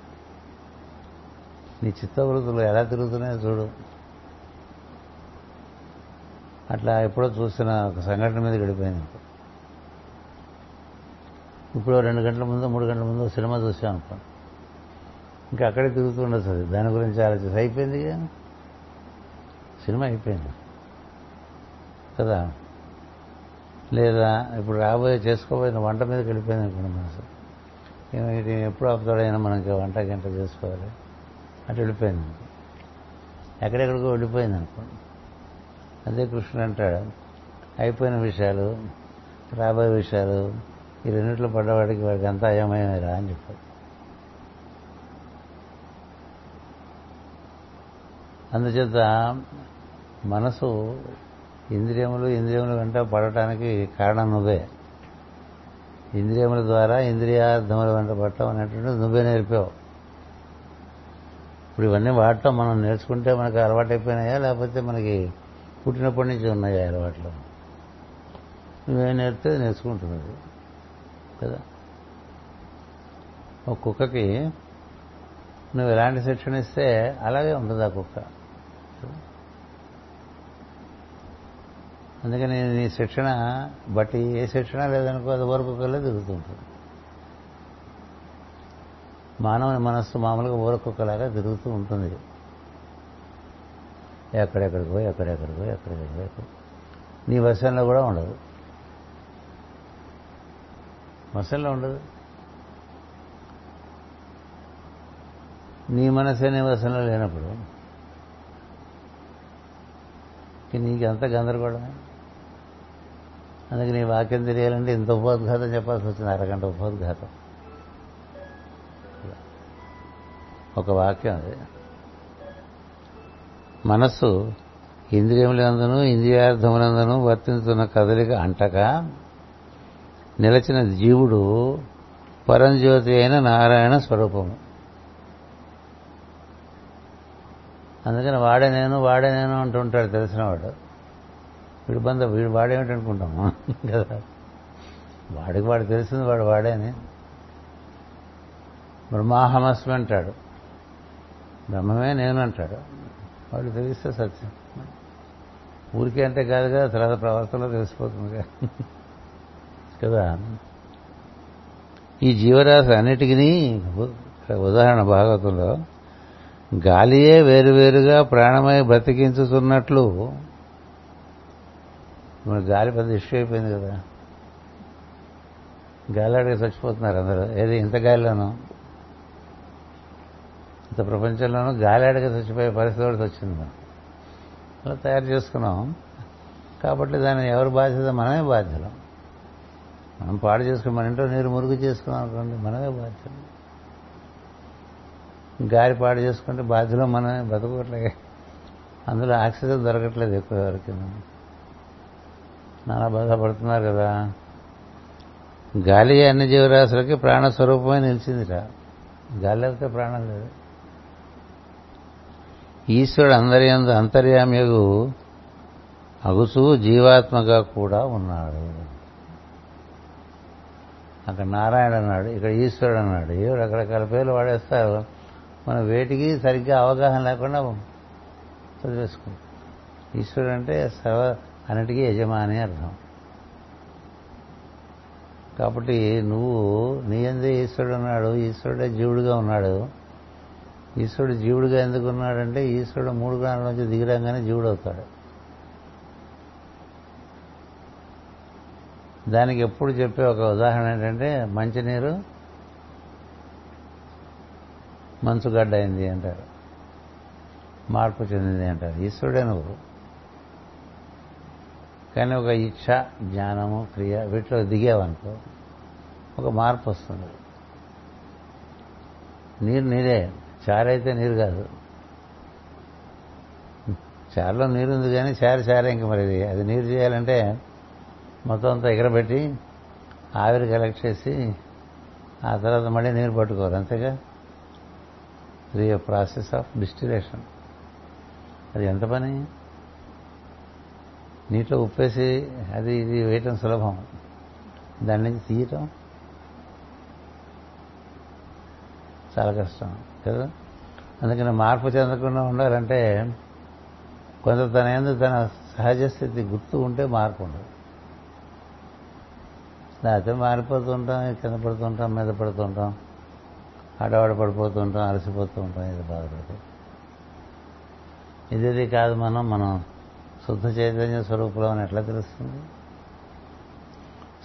నీ చిత్తవృత్తులు ఎలా తిరుగుతున్నాయో చూడు. అట్లా ఎప్పుడో చూసిన ఒక సంఘటన మీద గడిపోయింది. ఇప్పుడు రెండు గంటల ముందు మూడు గంటల ముందు సినిమా చూసాం అనుకోండి ఇంకా అక్కడే తిరుగుతుండొచ్చు అది. దాని గురించి ఆలోచించి అయిపోయింది సినిమా అయిపోయింది. కదా? లేదా ఇప్పుడు రాబోయే చేసుకోబోయిన వంట మీద వెళ్ళిపోయింది అనుకోండి మనసు. ఎప్పుడు ఆపుతాడైనా మనకి వంట గంట చేసుకోవాలి. అటు వెళ్ళిపోయింది. ఎక్కడెక్కడికో వెళ్ళిపోయింది అనుకోండి. అదే కృష్ణుడు అంటాడు అయిపోయిన విషయాలు రాబోయే విషయాలు ఈ రెండిట్లో పడ్డవాడికి వాడికి అంతా అయమయమేరా అని చెప్పాడు. అందుచేత మనసు ఇంద్రియములు ఇంద్రియముల వెంట పడటానికి కారణం నువ్వే. ఇంద్రియముల ద్వారా ఇంద్రియార్థముల వెంట పడటం అనేటువంటిది నువ్వే నేర్పావు. ఇప్పుడు ఇవన్నీ వాటిలో మనం నేర్చుకుంటే మనకి అలవాటైపోయినాయా? లేకపోతే మనకి పుట్టినప్పటి నుంచి ఉన్నాయా అలవాట్లు? నువ్వేం నేర్పితే నేర్చుకుంటున్నది కదా? ఒక కుక్కకి నువ్వు ఎలాంటి శిక్షణ ఇస్తే అలాగే ఉంటుంది ఆ కుక్క. అందుకని నీ శిక్షణ బట్టి ఏ శిక్షణ లేదనుకో అది వరకు కల్లా తిరుగుతుంటుంది మానవుని మనస్సు మామూలుగా ఊరకుక్కలాగా తిరుగుతూ ఉంటుంది. ఎక్కడెక్కడికో ఎక్కడెక్కడికో ఎక్కడెక్కడికో నీ వశంలో కూడా ఉండదు. వశంలో ఉండదు. నీ మనసే నీ వశంలో లేనప్పుడు నీకు అంత గందరగోళమే అందుకే నీ వాక్యం తెలియాలంటే ఇంత ఉపోద్ఘాతం చెప్పాల్సి వచ్చింది. అరగంట ఉపోద్ఘాతం. ఒక వాక్యం అది. మనస్సు ఇంద్రియములందును ఇంద్రియార్థములందును వర్తించుతున్న కదలిక అంటక నిలచిన జీవుడు పరంజ్యోతి అయిన నారాయణ స్వరూపము. అందుకని వాడే నేను వాడే నేను అంటుంటాడు తెలిసినవాడు వీడి. బంధ వీడు వాడేమిటి అనుకుంటాము కదా. వాడికి వాడు తెలిసింది వాడు వాడేని. బ్రహ్మాహమస్మి అంటాడు. బ్రహ్మమే నేను అంటాడు వాడు తెలిస్తే సత్యం. ఊరికే అంటే కాదు కదా తర్వాత ప్రవర్తనలో తెలిసిపోతుంది కదా? ఈ జీవరాశి అన్నిటికీ ఉదాహరణ భాగవతంలో గాలియే వేరువేరుగా ప్రాణమై బ్రతికించుతున్నట్లు. మన గాలి పెద్ద ఇష్యూ అయిపోయింది కదా. గాలి అడిగి చచ్చిపోతున్నారు అందరూ. ఏది ఇంత గాలిలోనూ? ఇంత ప్రపంచంలోనూ గాలి చచ్చిపోయే పరిస్థితి కూడా వచ్చింది మనం. అలా తయారు చేసుకున్నాం. కాబట్టి దాన్ని ఎవరు బాధ్యత? మనమే బాధ్యులం. మనం పాడు చేసుకుని మన ఇంట్లో నీరు మురుగు చేసుకున్నాం అనుకోండి మనమే బాధ్యులం. గాలి పాడు చేసుకుంటే బాధ్యులం మనమే బతుకోవట్లే అందులో ఆక్సిజన్ దొరకట్లేదు ఎక్కువ వరకు. నానా బాధపడుతున్నారు కదా. గాలి అన్ని జీవరాశులకి ప్రాణస్వరూపమే నిలిచిందిట. గాలి లేకపోతే ప్రాణం లేదు. ఈశ్వరుడు అందరి అందు అంతర్యామ్యగు అగుచు జీవాత్మగా కూడా ఉన్నాడు. అక్కడ నారాయణ అన్నాడు ఇక్కడ ఈశ్వరుడు అన్నాడు ఏ రకరకాల పేర్లు వాడేస్తారు. మనం వేటికి సరిగ్గా అవగాహన లేకుండా చదివేసుకుంటాం ఈశ్వరుడు అంటే సర్వ అన్నిటికీ యజమాని అర్థం. కాబట్టి నువ్వు నీ అందే ఈశ్వరుడు ఉన్నాడు ఈశ్వరుడే జీవుడుగా ఉన్నాడు. ఈశ్వరుడు జీవుడుగా ఎందుకున్నాడంటే ఈశ్వరుడు మూడు గుణాల నుంచి దిగిరంగానే జీవుడు అవుతాడు దానికి ఎప్పుడు చెప్పే ఒక ఉదాహరణ ఏంటంటే మంచినీరు మంచుగడ్డ అయింది అంటారు. మార్పు చెందింది అంటారు. ఈశ్వరుడే నువ్వు. కానీ ఒక ఇచ్ఛ జ్ఞానము క్రియ వీటిలో దిగావనుకో ఒక మార్పు వస్తుంది. నీరు నీరే. చారైతే నీరు కాదు. చారులో నీరు ఉంది కానీ చారు చారే ఇంక మరి ఇది. అది నీరు చేయాలంటే మొత్తం అంతా ఎగరబెట్టి ఆవిరి కలెక్ట్ చేసి ఆ తర్వాత మళ్ళీ నీరు పట్టుకోరు అంతేగా? ఇది ప్రాసెస్ ఆఫ్ డిస్టిలేషన్ అది ఎంత పని? నీటిలో ఉప్పేసి అది ఇది వేయటం సులభం. దాని నుంచి తీయటం చాలా కష్టం. కదా? అందుకని మార్పు చెందకుండా ఉండాలంటే కొంత తన ఎందు తన సహజ స్థితి గుర్తు ఉంటే మార్పు ఉండదు. లేకపోతే మారిపోతుంటాం కింద పడుతుంటాం మీద పడుతుంటాం ఆడవాడ పడిపోతుంటాం అలసిపోతూ ఉంటాం ఇది బాధపడుతూ ఇదేది కాదు మనం మనం శుద్ధ చైతన్య స్వరూపులో అని ఎట్లా తెలుస్తుంది?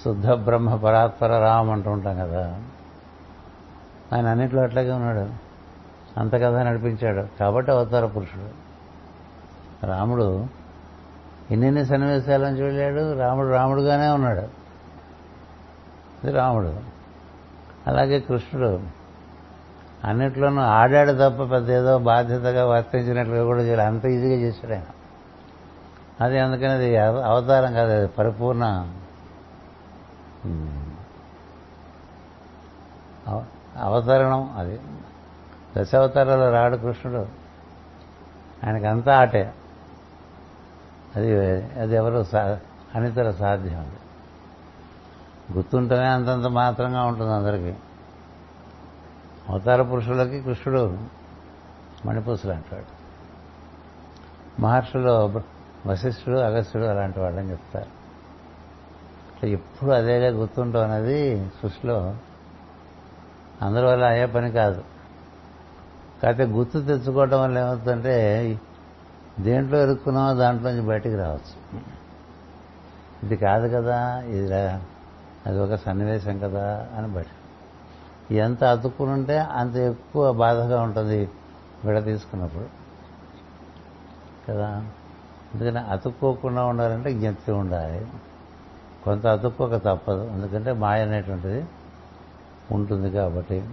శుద్ధ బ్రహ్మ పరాత్పర రామ్ అంటూ ఉంటాం కదా? ఆయన అన్నింటిలో అట్లాగే ఉన్నాడు. అంత కథ నడిపించాడు. కాబట్టి అవతార పురుషుడు. రాముడు ఎన్నెన్ని సన్నివేశాలను చూడలేడు. రాముడు రాముడుగానే ఉన్నాడు. ఇది రాముడు. అలాగే కృష్ణుడు. అన్నిట్లోనూ ఆడాడు తప్ప పెద్ద ఏదో బాధ్యతగా వర్తించినట్లుగా కూడా చేయాలి అంత ఈజీగా చేశాడు ఆయన. అది అందుకని అది అవతారం కాదు అది పరిపూర్ణ. అవ- అవతరణం అది. దశావతారాలు రాడు కృష్ణుడు. ఆయనకంతా ఆటే. అది అది ఎవరు సా అనితర సాధ్యం అది గుర్తుంటేనే అంతంత మాత్రంగా ఉంటుంది అందరికీ. అవతార పురుషులకి కృష్ణుడు మణిపూసులు అంటాడు. మహర్షులు వశిష్ఠుడు అగస్త్యుడు అలాంటి వాళ్ళని చెప్తారు. ఇట్లా ఎప్పుడు అదేగా గుర్తుంటాం అనేది సృష్టిలో అందరి వల్ల అయ్యే పని కాదు. కాకపోతే గుర్తు తెచ్చుకోవడం వల్ల ఏమవుతుందంటే దేంట్లో ఇరుక్కున్నామో దాంట్లోంచి బయటికి రావచ్చు. ఇది కాదు కదా ఇది అది ఒక సన్నివేశం కదా అని బయట. ఎంత అతుక్కుని ఉంటే అంత ఎక్కువ బాధగా ఉంటుంది విడ తీసుకున్నప్పుడు. కదా? ఎందుకంటే అతుక్కోకుండా ఉండాలంటే జ్ఞప్తి ఉండాలి. కొంత అతుక్కోక తప్పదు. ఎందుకంటే మాయ అనేటువంటిది ఉంటుంది కాబట్టి.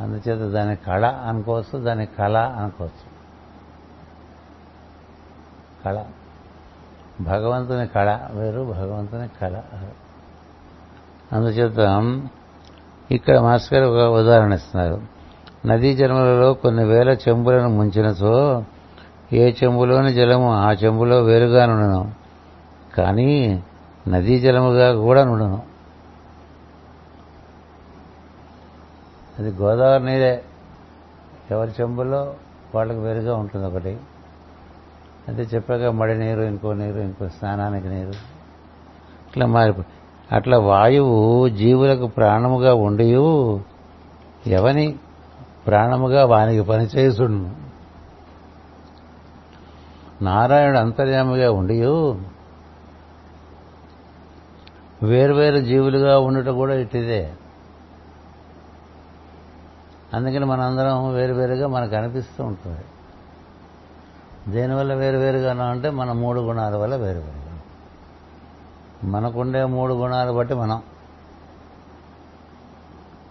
అందుచేత దాని కళ అనుకోవచ్చు దాని కళ అనుకోవచ్చు. కళ. భగవంతుని కళ వేరు భగవంతుని కళ అందుచేత ఇక్కడ మాస్టర్ గారు ఒక ఉదాహరణ ఇస్తున్నారు. నదీ జలములలో కొన్ని వేల చెంబులను ముంచినచో ఏ చెంబులోని జలము ఆ చెంబులో వేరుగా నుండును. కానీ నదీ జలముగా కూడా నుండును. అది గోదావరి నీరే. ఎవరి చెంబులో వాళ్ళకి వేరుగా ఉంటుంది ఒకటి. అంటే చెప్పాక మడి నీరు ఇంకో నీరు ఇంకో స్నానానికి నీరు. ఇట్లా మారిపోయి అట్లా వాయువు జీవులకు ప్రాణముగా ఉండి ఎవని ప్రాణముగా వానికి పనిచేసుడు నారాయణుడు అంతర్యాముగా ఉండి వేరు జీవులుగా ఉండటం కూడా ఇట్టిదే. అందుకని మనందరం వేరువేరుగా మనకు అనిపిస్తూ ఉంటుంది. దేనివల్ల వేరువేరుగా అంటే మన మూడు గుణాల వల్ల వేరువేరుగా. మనకుండే మూడు గుణాలు బట్టి మనం.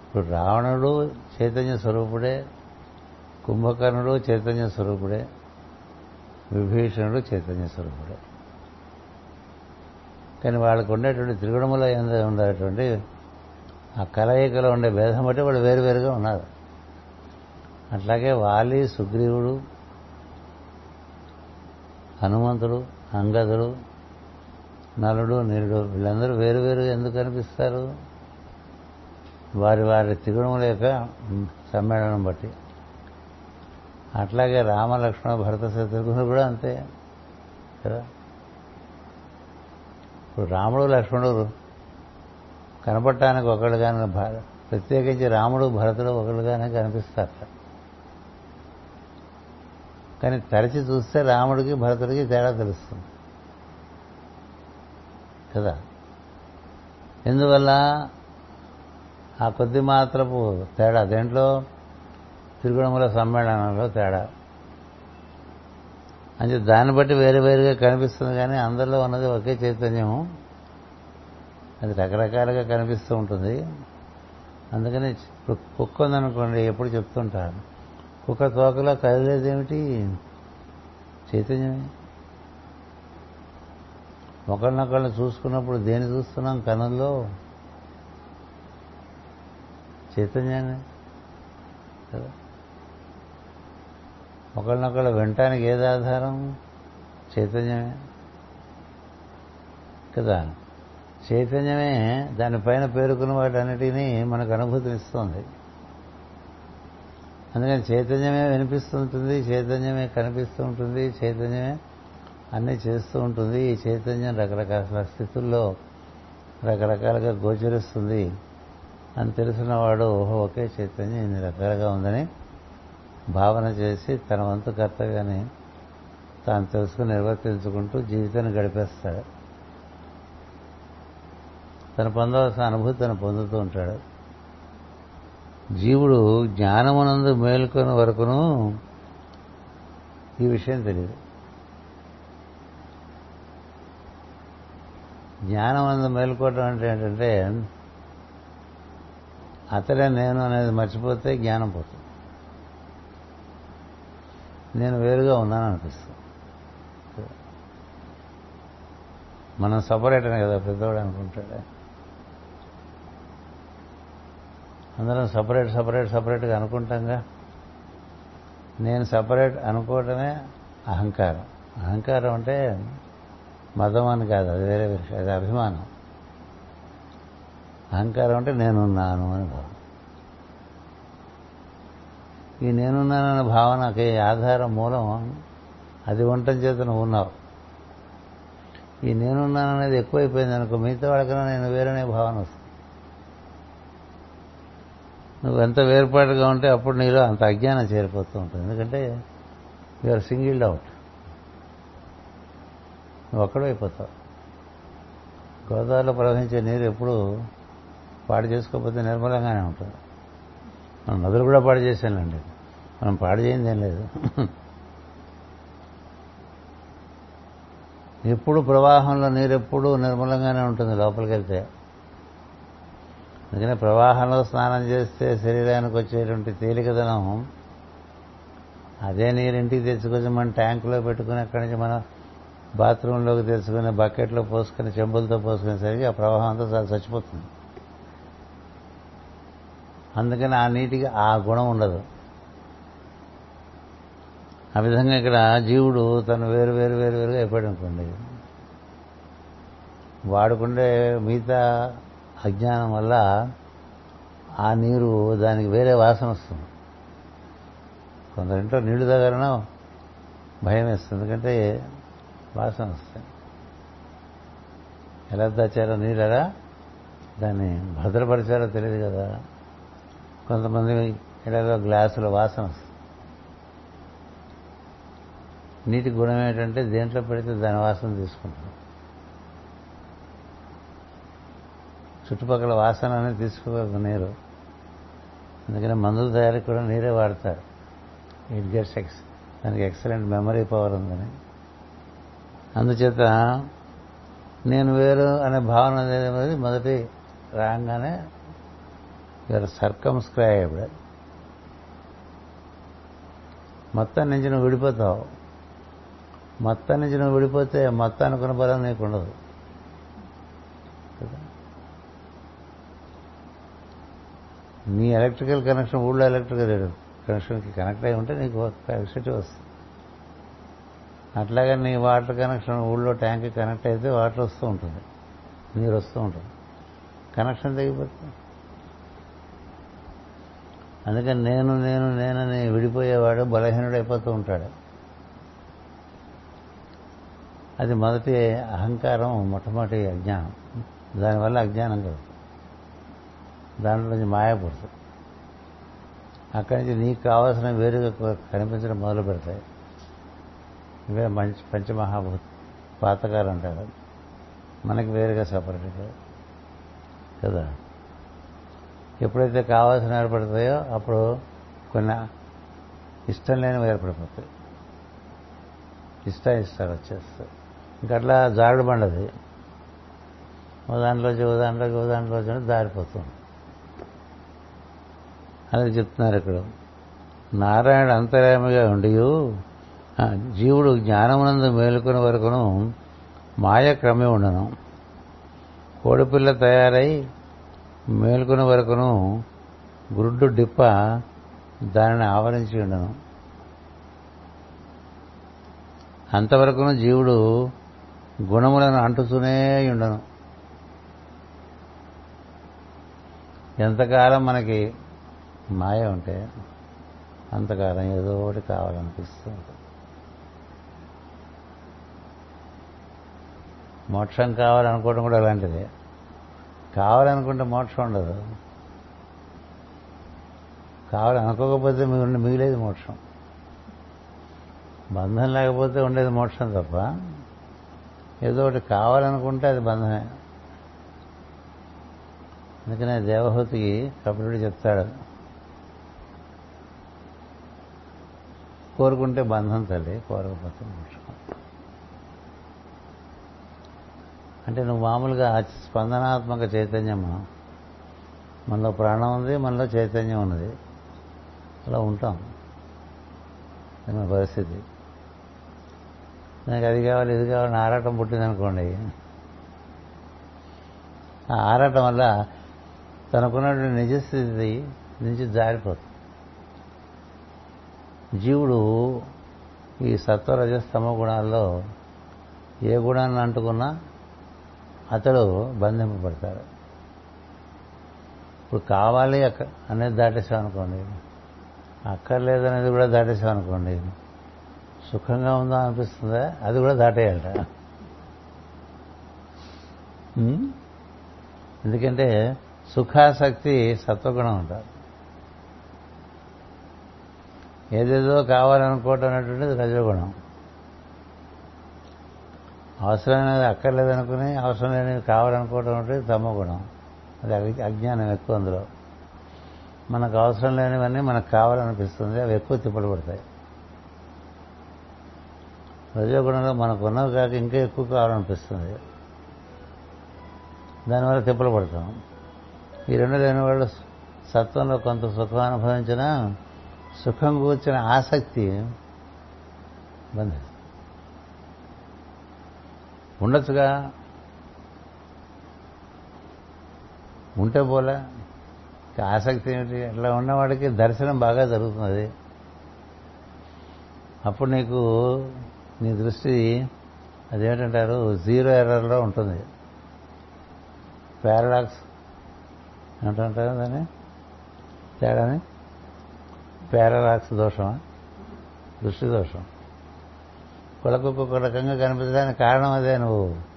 ఇప్పుడు రావణుడు చైతన్య స్వరూపుడే కుంభకర్ణుడు చైతన్య స్వరూపుడే విభీషణుడు చైతన్య స్వరూపుడే. కానీ వాళ్ళకు ఉండేటువంటి త్రిగుణములో ఉండేటువంటి ఆ కలయికలో ఉండే భేదం బట్టి వాళ్ళు వేరువేరుగా ఉన్నారు. అట్లాగే వాలి సుగ్రీవుడు హనుమంతుడు అంగదుడు నలుడు నిరుడు వీళ్ళందరూ వేరువేరు ఎందుకు కనిపిస్తారు? వారి వారి త్రిగుణముల యొక్క సమ్మేళనం బట్టి. అట్లాగే రామ లక్ష్మణ భరత శత్రుఘ్నుడు కూడా అంతే. కదా? ఇప్పుడు రాముడు లక్ష్మణుడు కనపడటానికి ఒకళ్ళుగానే ప్రత్యేకించి రాముడు భరతుడు ఒకళ్ళుగానే కనిపిస్తారు. కానీ తరచి చూస్తే రాముడికి భరతుడికి తేడా తెలుస్తుంది. కదా? ఎందువల్ల? ఆ కొద్ది మాత్రపు తేడా. దేంట్లో? తిరుగుణముల సమ్మేళనంలో తేడా. అంటే దాన్ని బట్టి వేరు వేరుగా కనిపిస్తుంది కానీ అందరిలో ఉన్నది ఒకే చైతన్యము అది రకరకాలుగా కనిపిస్తూ ఉంటుంది. అందుకని ఇప్పుడు కుక్క ఉందనుకోండి ఎప్పుడు చెప్తుంటారు. కుక్క తోకలో కదిలేదేమిటి చైతన్యమే. ఒకళ్ళనొకళ్ళని చూసుకున్నప్పుడు దేని చూస్తున్నాం? కనుల్లో చైతన్యాన్ని. కదా? ఒకళ్ళనొకళ్ళు వినటానికి ఏది ఆధారం? చైతన్యమే. కదా? చైతన్యమే దానిపైన పేరుకున్న వాటన్నిటినీ మనకు అనుభూతినిస్తుంది. అందుకని చైతన్యమే వినిపిస్తూ ఉంటుంది చైతన్యమే కనిపిస్తూ ఉంటుంది చైతన్యమే అన్నీ చేస్తూ ఉంటుంది. ఈ చైతన్యం రకరకాల స్థితుల్లో రకరకాలుగా గోచరిస్తుంది అని తెలిసినవాడు ఓహో ఒకే చైతన్యం ఇన్ని రకాలుగా ఉందని భావన చేసి తన వంతు కర్తవ్యాన్ని తాను తెలుసుకుని నిర్వర్తించుకుంటూ జీవితాన్ని గడిపేస్తాడు. తను పొందవలసిన అనుభూతి తను పొందుతూ ఉంటాడు. జీవుడు జ్ఞానమునందు మేలుకొని వరకును ఈ విషయం తెలియదు. జ్ఞానమునందు మేలుకోవటం అంటే ఏంటంటే అతడే నేను అనేది మర్చిపోతే జ్ఞానం పోతుంది. నేను వేరుగా ఉన్నాను అనిపిస్తుంది. మనం సపరేట్ అనే కదా పెద్దవాడు అనుకుంటాడే. అందరం సపరేట్ సపరేట్ సపరేట్గా అనుకుంటాంగా? నేను సపరేట్ అనుకోవటమే అహంకారం. అహంకారం అంటే మతం అని కాదు అది వేరే విషయం అది అభిమానం. అహంకారం అంటే నేనున్నాను అని భావన ఈ నేనున్నానన్న భావనకి ఆధారం మూలం అది ఉండటం చేత నువ్వు ఉన్నావు. ఈ నేనున్నాననేది ఎక్కువైపోయింది అనుకో మిగతా వాళ్ళకన్నా నేను వేరనే భావన వస్తుంది. నువ్వు ఎంత వేరుపాటుగా ఉంటే అప్పుడు నీలో అంత అజ్ఞానం చేరిపోతూ ఉంటుంది. ఎందుకంటే యూఆర్ సింగిల్డ్ అవుట్ నువ్వు ఒక్కడైపోతావు గోదావరిలో ప్రవహించే నీరు ఎప్పుడు పాడు చేసుకోకపోతే నిర్మలంగానే ఉంటుంది. మనం నదులు కూడా పాడు చేశానండి మనం పాడు చేయింది ఏం లేదు. ఎప్పుడు ప్రవాహంలో నీరు ఎప్పుడు నిర్మలంగానే ఉంటుంది లోపలికి వెళ్తే. అందుకనే ప్రవాహంలో స్నానం చేస్తే శరీరానికి వచ్చేటువంటి తేలికదనం అదే నీరు ఇంటికి తెచ్చుకొని మనం ట్యాంకులో పెట్టుకుని అక్కడి నుంచి మనం బాత్రూంలోకి తెచ్చుకుని బకెట్లో పోసుకుని చెంబులతో పోసుకునేసరికి ఆ ప్రవాహం అంతా చాలా చచ్చిపోతుంది. అందుకని ఆ నీటికి ఆ గుణం ఉండదు. ఆ విధంగా ఇక్కడ జీవుడు తను వేరు వేరు వేరు వేరుగా అయిపోయాడు అనుకోండి. వాడుకుండే మిగతా అజ్ఞానం వల్ల ఆ నీరు దానికి వేరే వాసన వస్తుంది. కొందరింట్లో నీళ్ళు తాగాలన్నా భయం వేస్తుంది. ఎందుకంటే వాసన వస్తాయి ఎలా దాచారో నీళ్ళు ఎలా దాన్ని భద్రపరిచారో తెలియదు కదా. కొంతమంది ఇలాగో గ్లాసుల వాసన వస్తుంది. నీటి గుణం ఏంటంటే దేంట్లో పెడితే దాని వాసన తీసుకుంటాం చుట్టుపక్కల వాసన అనేది తీసుకోగలదు నీరు. అందుకని మందుల తయారీకి కూడా నీరే వాడతారు. ఇట్ గెట్స్ ఎక్స్ దానికి ఎక్సలెంట్ మెమరీ పవర్ ఉందని. అందుచేత నేను వేరు అనే భావన అనేది మొదటి రాగానే యూఆర్ సర్కంస్క్రైబ్డ్ మొత్తం నుంచి నువ్వు విడిపోతావు. మొత్తం నుంచి నువ్వు విడిపోతే మొత్తం అనుకున్న బలం నీకు ఉండదు నీ ఎలక్ట్రికల్ కనెక్షన్ ఊళ్ళో ఎలక్ట్రికల్ కనెక్షన్కి కనెక్ట్ అయి ఉంటే నీకు ఎలక్ట్రిసిటీ వస్తుంది. అట్లాగే నీ వాటర్ కనెక్షన్ ఊళ్ళో ట్యాంక్ కనెక్ట్ అయితే వాటర్ వస్తూ ఉంటుంది. నీరు వస్తూ ఉంటుంది. కనెక్షన్ తగ్గిపోతుంది అందుకని నేను నేను నేనని విడిపోయేవాడు బలహీనుడు అయిపోతూ ఉంటాడు. అది మొదటి అహంకారం మొట్టమొదటి అజ్ఞానం. దానివల్ల అజ్ఞానం కలుగుతుంది. దాంట్లో నుంచి మాయ పుడుతుంది అక్కడి నుంచి నీకు కావాల్సిన వేరుగా కనిపించడం మొదలు పెడతాయి. ఇవే మంచి పంచమహాభూత పాతకాలు అంటారు. మనకి వేరుగా సపరేట్గా కదా? ఎప్పుడైతే కావాల్సిన ఏర్పడతాయో అప్పుడు కొన్ని ఇష్టం లేనివి ఏర్పడిపోతాయి. ఇష్ట ఇష్టాలు వచ్చేస్తాయి. అట్లా జారుడు బండది. ఓ దాంట్లోంచి ఓ దాంట్లోకి ఓ దాంట్లోంచి దారిపోతుంది అని చెప్తున్నారు ఇక్కడ. నారాయణ అంతర్యామిగా ఉండి జీవుడు జ్ఞానమునందు మేలుకుని వరకును మాయ క్రమే ఉండను. కోడిపిల్ల తయారై మేలుకుని వరకును గురుడ్డు డిప్ప దానిని ఆవరించి ఉండను. అంతవరకును జీవుడు గుణములను అంటుతూనే ఉండను. ఎంతకాలం మనకి మాయ ఉంటే అంతకాలం ఏదో ఒకటి కావాలనిపిస్తూ ఉంటుంది. మోక్షం కావాలనుకోవడం కూడా అలాంటిదే. కావాలనుకుంటే మోక్షం ఉండదు. కావాలనుకోకపోతే మీ మిగిలేదు మోక్షం. బంధం లేకపోతే ఉండేది మోక్షం తప్ప ఏదో ఒకటి కావాలనుకుంటే అది బంధమే. అందుకనే దేవహూతికి కపిలుడు చెప్తాడు కోరుకుంటే బంధం తల్లి కోరకపోతే మోక్షం. అంటే నువ్వు మామూలుగా స్పందనాత్మక చైతన్యమా? మనలో ప్రాణం ఉంది మనలో చైతన్యం ఉన్నది. అలా ఉంటాం. మన పరిస్థితి. నాకు అది కావాలి ఇది కావాలని ఆరాటం పుట్టిందనుకోండి. ఆ ఆరాటం వల్ల తనకున్నటువంటి నిజస్థితి నుంచి జారిపోతుంది. జీవుడు ఈ సత్వరజస్తమ గుణాల్లో ఏ గుణాన్ని అంటుకున్నా అతడు బంధింపబడతాడు. ఇప్పుడు కావాలి అక్క అనేది దాటేసాం అనుకోండి అక్కర్లేదనేది కూడా దాటేసాం అనుకోండి సుఖంగా ఉందా అనిపిస్తుందా? అది కూడా దాటేయాలట. ఎందుకంటే సుఖాసక్తి సత్వగుణం అంటారు. ఏదేదో కావాలనుకోవటం అనేటువంటిది రజోగుణం. అవసరమైనది అక్కర్లేదనుకుని అవసరం లేనిది కావాలనుకోవటం అంటే తమో గుణం అది అజ్ఞానం ఎక్కువ అందులో. మనకు అవసరం లేనివన్నీ మనకు కావాలనిపిస్తుంది అవి ఎక్కువ తిప్పలు పడతాయి. రజోగుణంలో మనకు ఉన్నవి కాక ఇంకా ఎక్కువ కావాలనిపిస్తుంది. దానివల్ల తిప్పలు పడతాం. ఈ రెండు లేని వాళ్ళు సత్వంలో కొంత సుఖం అనుభవించిన సుఖం కూర్చిన ఆసక్తి బంధ. ఉండొచ్చుగా? ఉంటే పోలే. ఆసక్తి ఏమిటి? అట్లా ఉన్నవాడికి దర్శనం బాగా జరుగుతుంది అప్పుడు నీకు నీ దృష్టి అదేమిటంటారు? జీరో ఎర్రర్లో ఉంటుంది. పారాడాక్స్. ఏమంటారు దాన్ని? తేడాని? పారాడాక్స్ దోషమా? దృష్టి దోషం. కులకొక్క రకంగా కనిపించడానికి కారణం అదే నువ్వు.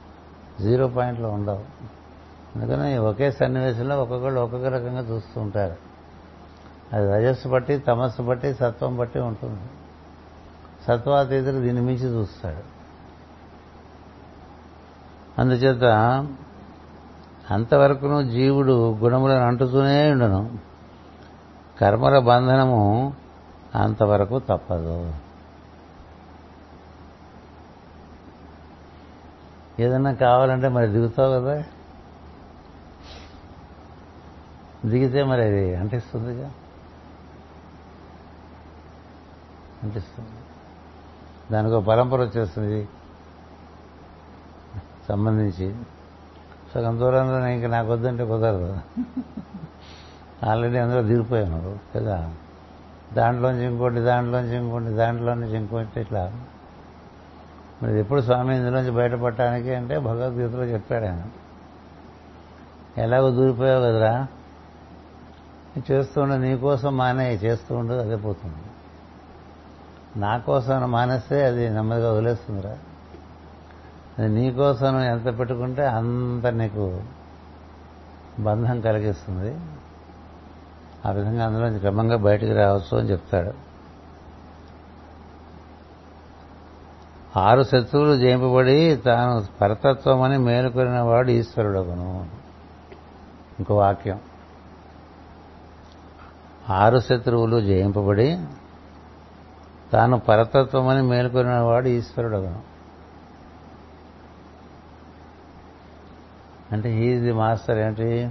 జీరో పాయింట్లో ఉండవు. అందుకని ఒకే సన్నివేశంలో ఒక్కొక్కళ్ళు ఒక్కొక్క రకంగా చూస్తూ ఉంటారు. అది రజస్సు బట్టి తమస్సు బట్టి సత్వం బట్టి ఉంటుంది. సత్వాతీతుడు దీన్ని మించి చూస్తాడు. అందుచేత అంతవరకును జీవుడు గుణములను అంటుతూనే ఉండను. కర్మల బంధనము అంతవరకు తప్పదు. ఏదన్నా కావాలంటే మరి దిగుతావు కదా? దిగితే మరి అది అంటిస్తుందిగా? అంటిస్తుంది. దానికి ఒక పరంపర వచ్చేస్తుంది. సంబంధించి. సగం దూరంలో ఇంకా నాకు వద్దంటే కుదరదు. ఆల్రెడీ అందులో దిగిపోయాను కదా? దాంట్లోంచి ఇంకోటి దాంట్లోంచి ఇంకోటి దాంట్లో నుంచి ఇంకోటి ఇట్లా. మరి ఎప్పుడు స్వామి ఇందులోంచి బయటపడటానికి అంటే భగవద్గీతలో చెప్పాడు ఆయన. ఎలాగో దూరిపోయావు కదరా? చేస్తూ నీకోసం మానే చేస్తూ ఉండదు అదే పోతుంది. నా కోసం మానేస్తే అది నెమ్మదిగా వదిలేస్తుందిరా. అది నీకోసం ఎంత పెట్టుకుంటే అంత నీకు బంధం కలిగిస్తుంది. ఆ విధంగా అందులో క్రమంగా బయటికి రావచ్చు అని చెప్తాడు. ఆరు శత్రువులు జయింపబడి తాను పరతత్వం అని మేలుకొనిన వాడు ఈశ్వరుడగును. ఇంకో వాక్యం. ఆరు శత్రువులు జయింపబడి తాను పరతత్వం అని మేలుకొనిన వాడు ఈశ్వరుడగును. అంటే ఈజ్ మాస్టర్ ఏంటి?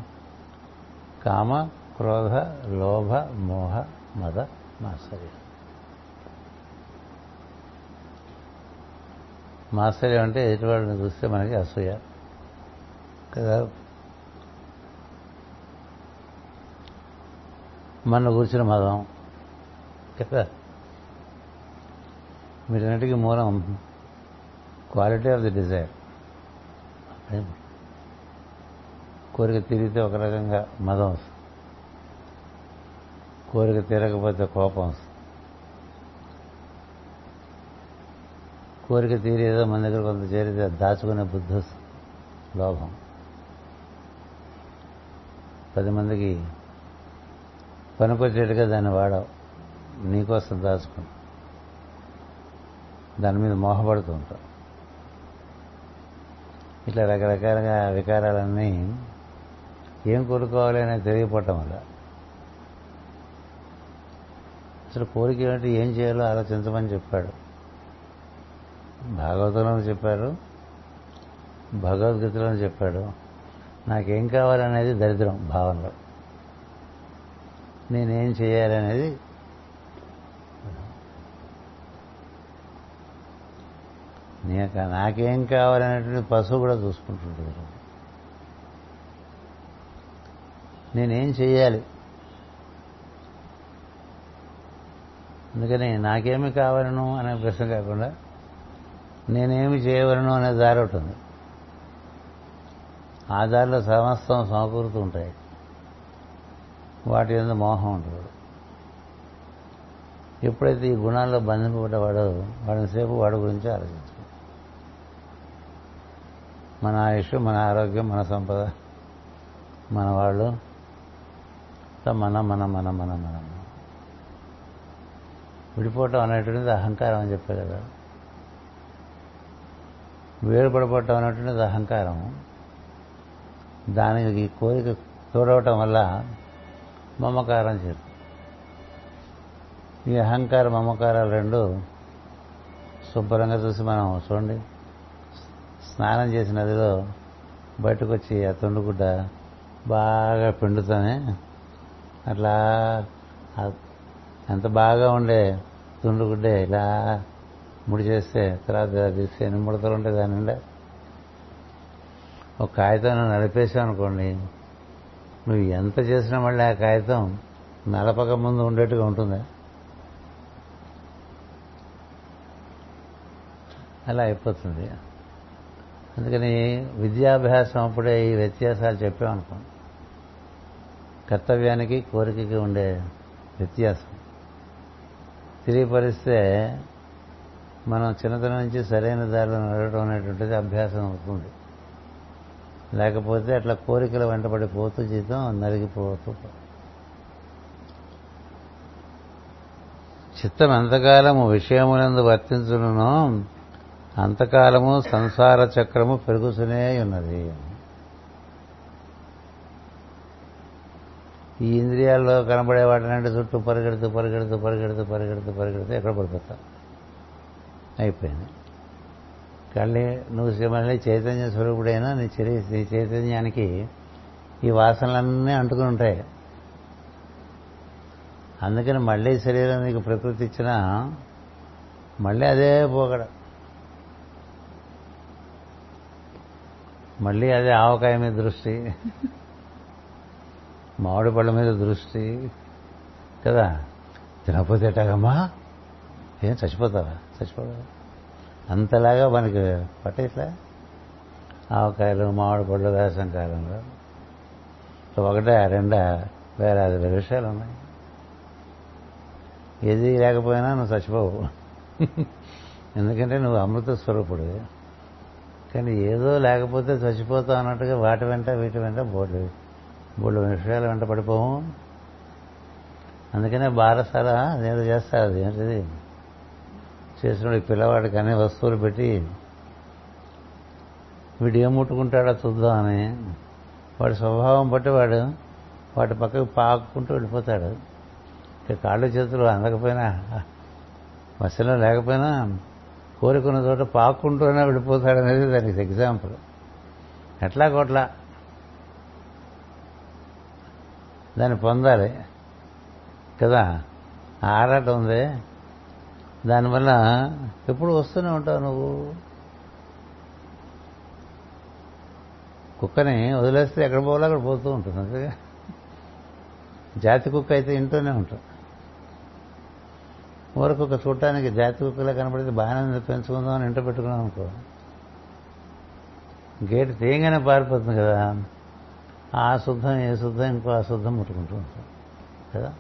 కామ క్రోధ లోభ మోహ మద మాత్సర్యం మాత్సర్యం అంటే ఎదుటివాడిని చూస్తే మనకి అసూయ. కదా? మన కూర్చున్న మదం. కదా? వీటన్నిటికీ మూలం క్వాలిటీ ఆఫ్ ది డిజైర్. కోరిక తిరిగితే ఒక రకంగా మదం వస్తుంది. కోరిక తీరకపోతే కోపం వస్తుంది. కోరిక తీరేదో మన దగ్గర కొంత చేరితే దాచుకునే బుద్ధి వస్తుంది. లోభం. పది మందికి పనికొచ్చేట్టుగా దాన్ని వాడవు. నీకోసం దాచుకుని దాని మీద మోహపడుతూ ఉంటాం ఇట్లా రకరకాలుగా వికారాలన్నీ ఏం కోరుకోవాలి అనేది తెలియపోవటం వల్ల అసలు కోరిక ఏమిటి ఏం చేయాలో ఆలోచించమని చెప్పాడు. భాగవతంలో చెప్పారు. భగవద్గీతలో చెప్పాడు. నాకేం కావాలనేది దరిద్రం భావనలో. నేనేం చేయాలనేది నీక నాకేం కావాలనేటువంటి పశువు కూడా చూసుకుంటుంటుంది. నేనేం చేయాలి? అందుకని నాకేమి కావాలను అనే ప్రశ్న కాకుండా నేనేమి చేయవలను అనే దారి ఒకటి ఉంది. ఆ దారిలో సమస్తం సమకూరుతూ ఉంటాయి. వాటి మీద మోహం ఉంటుంది ఎప్పుడైతే ఈ గుణాల్లో బంధింపబడ్డవాడో వాడిని సేపు వాడి గురించి ఆలోచించు మన ఆయుష్ మన ఆరోగ్యం మన సంపద మన వాళ్ళు. మన మన మన మన మన. విడిపోవటం అనేటువంటిది అహంకారం అని చెప్పారు కదా. వేరుపడపడటం అనేటువంటిది అహంకారం. దానికి ఈ కోరిక తోడవటం వల్ల మమకారం చేరు ఈ అహంకార మమకారాలు రెండు శుభ్రంగా చూసి మనం చూడండి. స్నానం చేసిన నదిలో బయటకు వచ్చి ఆ తొండుగుడ్డ బాగా పిండుతానే అట్లా ఎంత బాగా ఉండే తుండు గుడ్డే ఇలా ముడి చేస్తే తర్వాత తీస్తే ఎన్ని ముడతలు ఉంటాయి దాని నిండా? ఒక కాగితం నడిపేసావు అనుకోండి నువ్వు ఎంత చేసినా మళ్ళీ ఆ కాగితం నలపక ముందు ఉండేట్టుగా ఉంటుందా? అలా అయిపోతుంది. అందుకని విద్యాభ్యాసం అప్పుడే ఈ వ్యత్యాసాలు చెప్పామనుకో కర్తవ్యానికి కోరికకి ఉండే వ్యత్యాసం. తెలియపరిస్తే మనం చిన్నతనం నుంచి సరైన దారిలో నడవడం అనేటువంటిది అభ్యాసం అవుతుంది. లేకపోతే అట్లా కోరికల వెంటబడి పోతూ జీతం నలిగిపోతూ చిత్తం ఎంతకాలము విషయములందు వర్తించును అంతకాలము సంసార చక్రము పెరుగుతూనే ఉన్నది. ఈ ఇంద్రియాల్లో కనబడే వాటినంటే చుట్టూ పరిగెడుతూ పరిగెడుతూ పరిగెడుతూ పరిగెడుతూ పరిగెడుతూ ఎక్కడ పడిపోతాం అయిపోయింది. కళ్ళి నువ్వు మళ్ళీ చైతన్య స్వరూపుడైనా నీ చరి నీ చైతన్యానికి ఈ వాసనలన్నీ అంటుకుని ఉంటాయి. అందుకని మళ్ళీ శరీరం నీకు ప్రకృతి ఇచ్చినా మళ్ళీ అదే పోగడ. మళ్ళీ అదే ఆవకాయ మీద దృష్టి. మామిడి పళ్ళ మీద దృష్టి కదా? తినకపోతే ఎట్టాగమ్మా ఏం చచ్చిపోతావా? చచ్చిపోతావా? అంతలాగా మనకి పట్టేట్లా? ఆవకాయలు మామిడి పళ్ళు వేసం కాలంలో ఒకటే రెండా వేరే అది విషయాలు ఉన్నాయి. ఏది లేకపోయినా నువ్వు చచ్చిపోవు. ఎందుకంటే నువ్వు అమృత స్వరూపుడు. కానీ ఏదో లేకపోతే చచ్చిపోతావు అన్నట్టుగా వాటి వెంట వీటి వెంట బోర్డు. బోళ్ళు విషయాల వెంట పడిపోవు అందుకనే బారసాల నేను చేస్తారు అది ఏంటిది చేసినప్పుడు ఈ పిల్లవాడికి అనే వస్తువులు పెట్టి వీడు ఏం ముట్టుకుంటాడో చూద్దామని. వాడి స్వభావం బట్టి వాడు వాటి పక్కకు పాక్కుంటూ వెళ్ళిపోతాడు. ఇక కాళ్ళు చేతులు అందకపోయినా మసలో లేకపోయినా కోరుకున్న చోట పాక్కుంటూనే వెళ్ళిపోతాడనేది దానికి ఎగ్జాంపుల్. ఎట్లా కొట్లా? దాన్ని పొందాలి. కదా? ఆరాట ఉంది. దానివల్ల ఎప్పుడు వస్తూనే ఉంటావు నువ్వు. కుక్కని వదిలేస్తే ఎక్కడ పోవాలో అక్కడ పోతూ ఉంటుంది అంతేగా జాతి కుక్క అయితే ఇంట్లోనే ఉంటాం. ఊరకు ఒక చూడటానికి జాతి కుక్కలా కనపడితే బాగానే పెంచుకుందాం అని ఇంట పెట్టుకున్నాం అనుకో. గేటు తీయగానే పారిపోతుంది కదా. ఆ శుద్ధం ఏ శుద్ధం ఇంకో ఆ శుద్ధం ముట్టుకుంటూ ఉంటాం. కదా?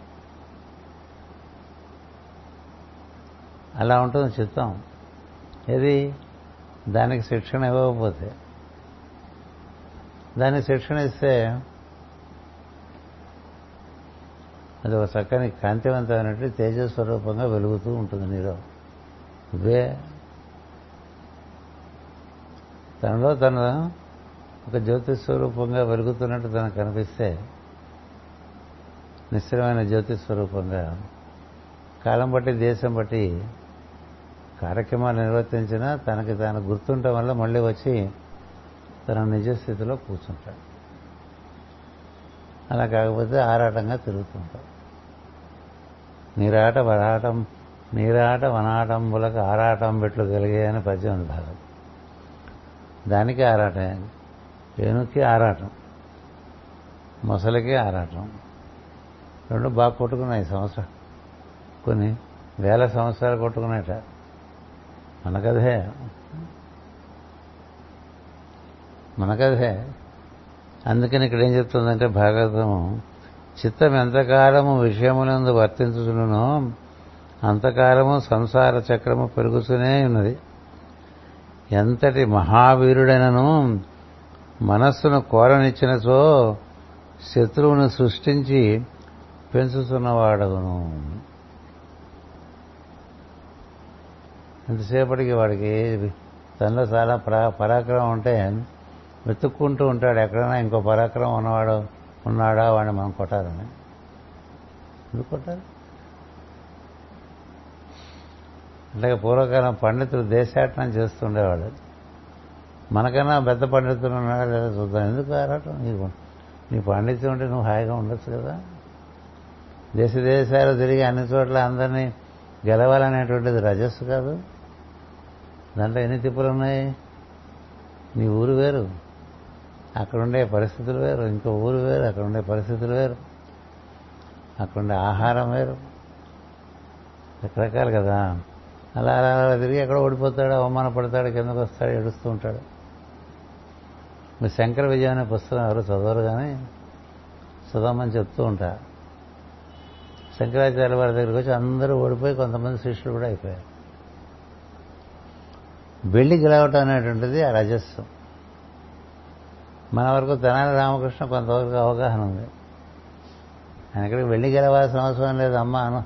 అలా ఉంటుంది చిత్తం ఏది? దానికి శిక్షణ ఇవ్వకపోతే. దానికి శిక్షణ ఇస్తే అది ఒక చక్కని కాంతివంతమైనట్టు తేజస్వరూపంగా వెలుగుతూ ఉంటుంది నీలో. ఇవే. తనలో తన ఒక జ్యోతిస్వరూపంగా వెలుగుతున్నట్టు తనకు కనిపిస్తే నిశ్చలమైన జ్యోతిస్వరూపంగా కాలం బట్టి దేశం బట్టి కార్యక్రమాలు నిర్వర్తించినా తనకి తాను గుర్తుండటం వల్ల మళ్ళీ వచ్చి తన నిజ స్థితిలో కూర్చుంటాడు. అలా కాకపోతే ఆరాటంగా తిరుగుతుంటాడు. నీరాట వరాటం నీరాట వనాటంబులకు ఆరాటం పెట్లు కలిగాయని పద్యం ఉంది భాగం దానికి ఆరాటం. ఏనుక్కి ఆరాటం. మొసలికి ఆరాటం. రెండు బాగా కొట్టుకున్నాయి సంవత్సరం. కొన్ని వేల సంవత్సరాలు కొట్టుకున్నాయట మన కథే. అందుకని ఇక్కడ ఏం చెప్తుందంటే భాగవతము చిత్తం ఎంతకాలము విషయములందు వర్తించుచును అంతకాలము సంసార చక్రము పెరుగుతూనే ఉన్నది. ఎంతటి మహావీరుడైనను మనస్సును కోరనిచ్చినచో శత్రువును సృష్టించి పెంచుతున్నవాడగును. ఇంతసేపటికి వాడికి తనలో చాలా పరా పరాక్రమం ఉంటే వెతుక్కుంటూ ఉంటాడు. ఎక్కడైనా ఇంకో పరాక్రమం ఉన్నవాడు ఉన్నాడా వాడిని మనం కొట్టాలని. ఎందుకు కొట్టాలి? అలాగే పూర్వకాలం పండితులు దేశాటనం చేస్తుండేవాడు. మనకన్నా పెద్ద పండితులు ఉన్నాడా లేదా చూద్దాం. ఎందుకు ఆరాటం? నీకు నీ పాండిత్యం ఉంటే నువ్వు హాయిగా ఉండొచ్చు కదా. దేశ దేశాలు తిరిగి అన్ని చోట్ల అందరినీ గెలవాలనేటువంటిది రజస్సు కాదు. దాంట్లో ఎన్ని తిప్పులు ఉన్నాయి? నీ ఊరు వేరు. అక్కడుండే పరిస్థితులు వేరు. ఇంకో ఊరు వేరు. అక్కడ ఉండే పరిస్థితులు వేరు. అక్కడుండే ఆహారం వేరు. రకరకాలు కదా. అలా అలా అలా తిరిగి ఎక్కడ ఓడిపోతాడు అవమాన పడతాడు కిందకు వస్తాడు ఏడుస్తూ ఉంటాడు. మీరు శంకర విజయం అనే పుస్తకం ఎవరు చదవరు కానీ చదవమని చెప్తూ ఉంటా శంకరాచార్య వారి దగ్గరికి వచ్చి అందరూ ఓడిపోయి కొంతమంది శిష్యులు కూడా అయిపోయారు. వెళ్ళి గెలవటం అనేటువంటిది ఆ రజస్సు మన వరకు తెనాలి రామకృష్ణ కొంతవరకు అవగాహన ఉంది. ఆయనక్కడికి వెళ్ళి గెలవాల్సిన అవసరం లేదు. అమ్మ అను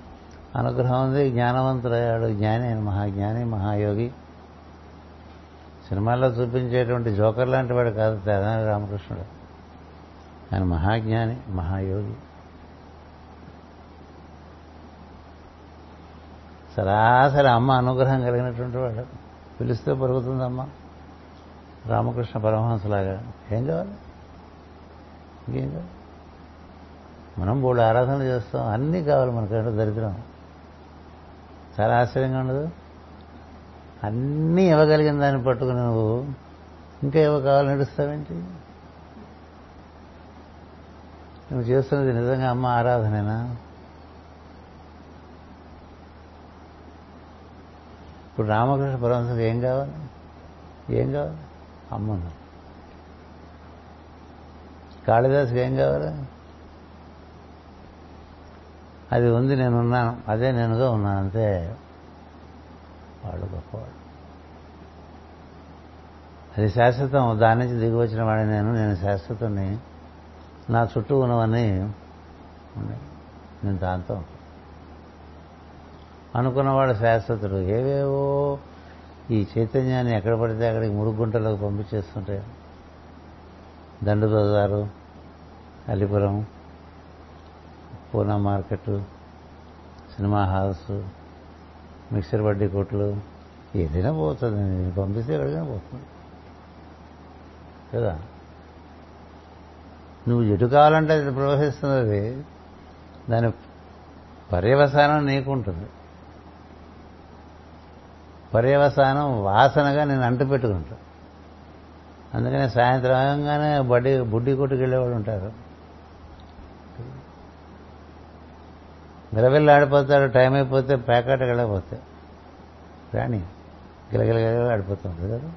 అనుగ్రహం ఉంది. జ్ఞానవంతుడయ్యాడు. జ్ఞాని మహాజ్ఞాని మహాయోగి. సినిమాల్లో చూపించేటువంటి జోకర్ లాంటి వాడు కాదు తెలంగాణ రామకృష్ణుడు. ఆయన మహాజ్ఞాని మహాయోగి. సరాసరి అమ్మ అనుగ్రహం కలిగినటువంటి వాడు. పిలిస్తే పరుగుతుందమ్మా. రామకృష్ణ పరమహంసలాగా ఏం కావాలి? ఇంకేం కావాలి? మనం మూడు ఆరాధనలు చేస్తాం. అన్నీ కావాలి మనకంటే దరిద్రం. చాలా ఆశ్చర్యంగా ఉండదు? అన్నీ ఇవ్వగలిగిన దాన్ని పట్టుకుని నువ్వు ఇంకా ఇవ్వ కావాలని నడుస్తావేంటి? నువ్వు చేస్తున్నది నిజంగా అమ్మ ఆరాధనేనా? ఇప్పుడు రామకృష్ణ పరమహంసకి ఏం కావాలి? ఏం కావాలి? అమ్మ కాళిదాసుకి ఏం కావాలి? అది ఉంది నేనున్నాను. అదే నేనుగా ఉన్నాను అంతే. వాడు గొప్పవాడు అది శాశ్వతం. దాని నుంచి దిగి వచ్చిన వాడిని నేను నేను శాశ్వతాన్ని నా చుట్టూ ఉన్నవన్నీ నేను దాంతో అనుకున్నవాడు శాశ్వతుడు. ఏవేవో ఈ చైతన్యాన్ని ఎక్కడ పడితే అక్కడికి మురుగుంటలోకి పంపించేస్తుంటాయి దండు బజారు Alipuram Poona market cinema halls mixture బడ్డీ కొట్లు ఏదైనా పోతుంది. నేను పంపిస్తే ఎక్కడికైనా పోతుంది. కదా? నువ్వు ఎటు కావాలంటే అది ప్రవహిస్తున్నది దాని పర్యవసానం నీకుంటుంది. పర్యవసానం వాసనగా నేను అంటు పెట్టుకుంటా. అందుకనే సాయంత్రం ఆగంగానే బడ్డీ బుడ్డి కొట్టుకెళ్ళేవాళ్ళు ఉంటారు. విలవిల్లు ఆడిపోతాడు టైం అయిపోతే ప్యాకెట్ వెళ్ళకపోతే. రాణి గిలగిలగిలగా ఆడిపోతూ ఉంటుంది కదా.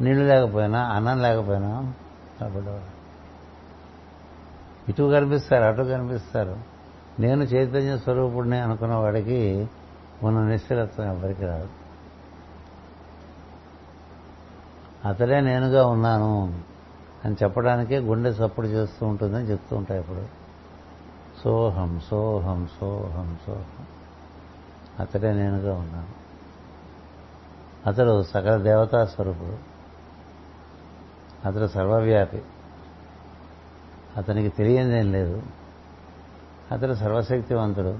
నీళ్ళు లేకపోయినా అన్నం లేకపోయినా ఆడపడ్డవాడు ఇటు కనిపిస్తారు అటు కనిపిస్తారు. నేను చైతన్య స్వరూపుడిని అనుకున్న వాడికి ఉన్న నిశ్చలత్వం ఎవరికి రాదు. అతడే నేనుగా ఉన్నాను అని చెప్పడానికే గుండె చప్పుడు చేస్తూ ఉంటుందని చెప్తూ ఉంటాయి ఇప్పుడు. సోహం సోహం సోహం సోహం. అతడే నేనుగా ఉన్నాను. అతడు సకల దేవతా స్వరూపుడు. అతడు సర్వవ్యాపి. అతనికి తెలియదేం లేదు. అతడు సర్వశక్తివంతుడు.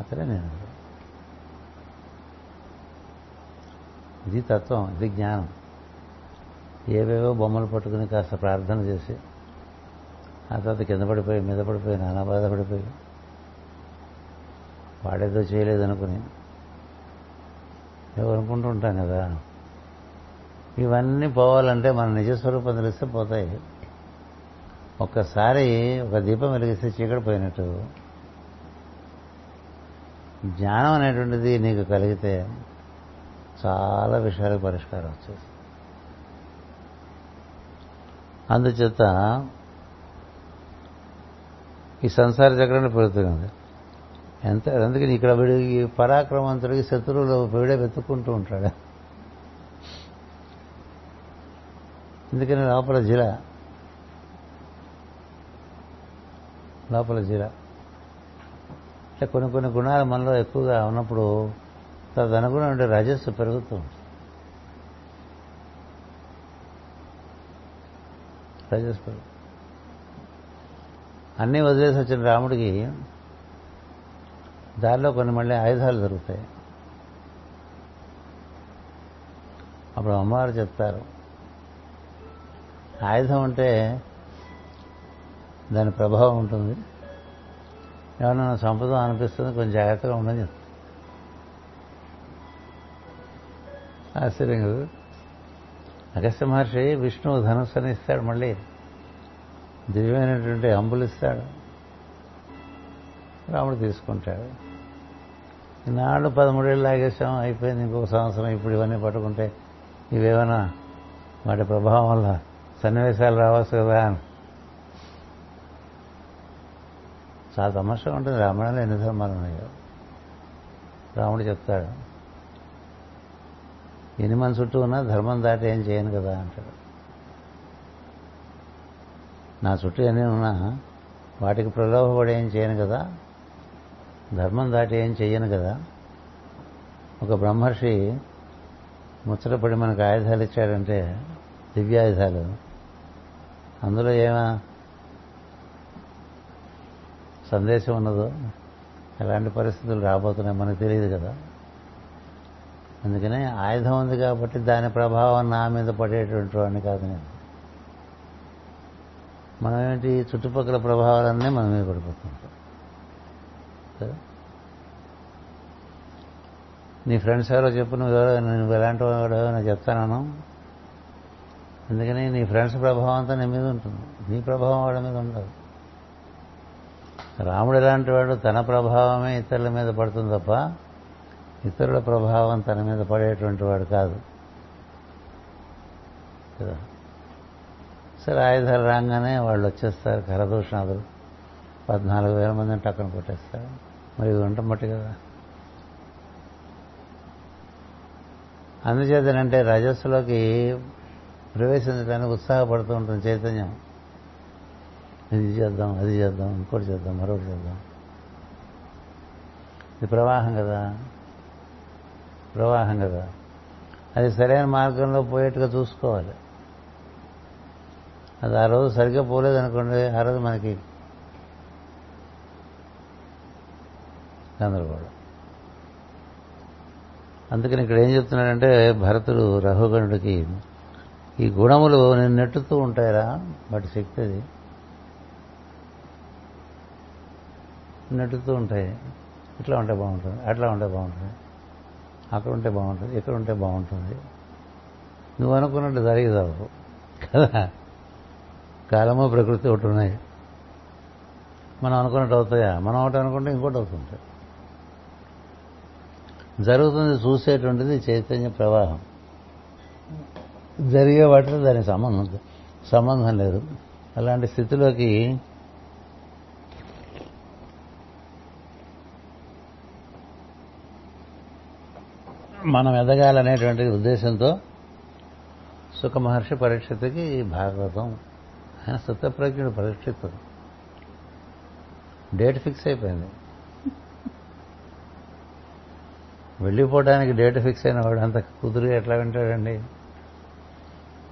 అతడే నేను ఇది తత్వం ఇది జ్ఞానం. ఏవేవో బొమ్మలు పట్టుకుని కాస్త ప్రార్థన చేసి ఆ తర్వాత కింద పడిపోయి మీద పడిపోయి నానా బాధపడిపోయి. వాడేదో చేయలేదనుకుని. ఏవో అనుకుంటూ ఉంటాం కదా. ఇవన్నీ పోవాలంటే మన నిజస్వరూపం తెలిస్తే పోతాయి. ఒక్కసారి ఒక దీపం వెలిగిస్తే చీకటి పోయినట్టు. జ్ఞానం అనేటువంటిది నీకు కలిగితే చాలా విషయాలకు పరిష్కారం వచ్చేస్తుంది అందుచేత ఈ సంసార చక్రాన్ని పెరుగుతుంది ఎంత అందుకని ఇక్కడ వీడు ఈ పరాక్రమంతుడికి శత్రువులు వీడే వెతుక్కుంటూ ఉంటాడు. ఎందుకని లోపల జిల? లోపల జిల. అంటే కొన్ని కొన్ని గుణాలు మనలో ఎక్కువగా ఉన్నప్పుడు తదనుగుణమైన రజస్సు పెరుగుతూ ఉంటుంది. రజస్సు పెరుగుతుంది. అన్నీ వదిలేసి వచ్చిన రాముడికి దారిలో కొన్ని మళ్ళీ ఆయుధాలు దొరుకుతాయి. అప్పుడు అమ్మవారు చెప్తారు ఆయుధం అంటే దాని ప్రభావం ఉంటుంది. ఏమన్నా సంపద అనిపిస్తుంది కొంచెం జాగ్రత్తగా ఉండని చెప్తారు. ఆశ్చర్యం కదా అగస్త్య మహర్షి విష్ణువు ధనుస్సుని ఇస్తాడు మళ్ళీ. దివ్యమైనటువంటి అంబులిస్తాడు రాముడు తీసుకుంటాడు. ఈనాడు పదమూడేళ్ళు లాగేశాం అయిపోయింది ఇంకొక సంవత్సరం ఇప్పుడు ఇవన్నీ పట్టుకుంటే ఇవేమైనా వాటి ప్రభావం వల్ల సన్నివేశాలు రావచ్చు కదా అని. చాలా తమాషగా ఉంటుంది రామాయణంలో ఎన్ని ధర్మాలు ఉన్నాయో. రాముడు చెప్తాడు ఎన్ని మన చుట్టూ ఉన్నా ధర్మం దాటి ఏం చేయను కదా అంటాడు. నా చుట్టూ ఎన్ని ఉన్నా వాటికి ప్రలోభపడి ఏం చేయను కదా? ధర్మం దాటి ఏం చెయ్యను కదా? ఒక బ్రహ్మర్షి ముచ్చటపడి మనకు ఆయుధాలు ఇచ్చాడంటే దివ్యాయుధాలు. అందులో ఏమా సందేశం ఉన్నదో? ఎలాంటి పరిస్థితులు రాబోతున్నాయి మనకు తెలియదు కదా. అందుకనే ఆయుధం ఉంది కాబట్టి దాని ప్రభావం నా మీద పడేటువంటి వాడిని కాదు నేను. మనం ఏంటి చుట్టుపక్కల ప్రభావాలన్నీ మన మీద పడిపోతుంటాం నీ ఫ్రెండ్స్ ఎవరో చెప్పు నువ్వు ఎవరో నువ్వు ఎలాంటి వాడో నేను చెప్తాను అందుకని నీ ఫ్రెండ్స్ ప్రభావం అంతా నీ మీద ఉంటుంది. నీ ప్రభావం వాడి మీద ఉండదు. రాముడు ఎలాంటి వాడు తన ప్రభావమే ఇతరుల మీద పడుతుంది తప్ప ఇతరుల ప్రభావం తన మీద పడేటువంటి వాడు కాదు. కదా సరే ఆయుధాలు రాగానే వాళ్ళు వచ్చేస్తారు కరదూషణాదులు. పద్నాలుగు వేల మందిని టక్కన కొట్టేస్తారు. మరి ఇది మట్టి కదా. అందుచేతనంటే రజస్సులోకి ప్రవేశించడానికి ఉత్సాహపడుతూ ఉంటుంది చైతన్యం. ఇది చేద్దాం అది చేద్దాం ఇంకోటి చేద్దాం మరొకటి చేద్దాం. ఇది ప్రవాహం కదా. ప్రవాహం కదా. అది సరైన మార్గంలో పోయేట్టుగా చూసుకోవాలి. అది ఆ రోజు సరిగ్గా పోలేదనుకోండి ఆ రోజు మనకి గందరగోళం. అందుకని ఇక్కడ ఏం చెప్తున్నాడంటే భరతుడు రఘుగణుడికి ఈ గుణములు నేను నెట్టుతూ ఉంటాయిరా వాటి శక్తి అది. నెట్టుతూ ఉంటాయి. ఇట్లా ఉంటే బాగుంటుంది అట్లా ఉంటే బాగుంటుంది అక్కడ ఉంటే బాగుంటుంది ఇక్కడ ఉంటే బాగుంటుంది. నువ్వు అనుకున్నట్టు జరిగేదావు కదా? కాలము ప్రకృతి ఒకటి ఉన్నాయి. మనం అనుకున్నట్టు అవుతాయా? మనం ఒకటి అనుకుంటే ఇంకోటి అవుతుంది జరుగుతుంది చూసేటువంటిది చైతన్య ప్రవాహం. జరిగే వాటితో దానికి సంబంధం సంబంధం లేదు. అలాంటి స్థితిలోకి మనం ఎదగాలనేటువంటి ఉద్దేశంతో సుఖ మహర్షి భాగవతం ఆయన సుతప్రజ్ఞుడు పరీక్షితుడు డేట్ ఫిక్స్ అయిపోయింది. వెళ్ళిపోవడానికి డేట్ ఫిక్స్ అయిన వాడు అంత కుదురుగా ఎట్లా వింటాడండి?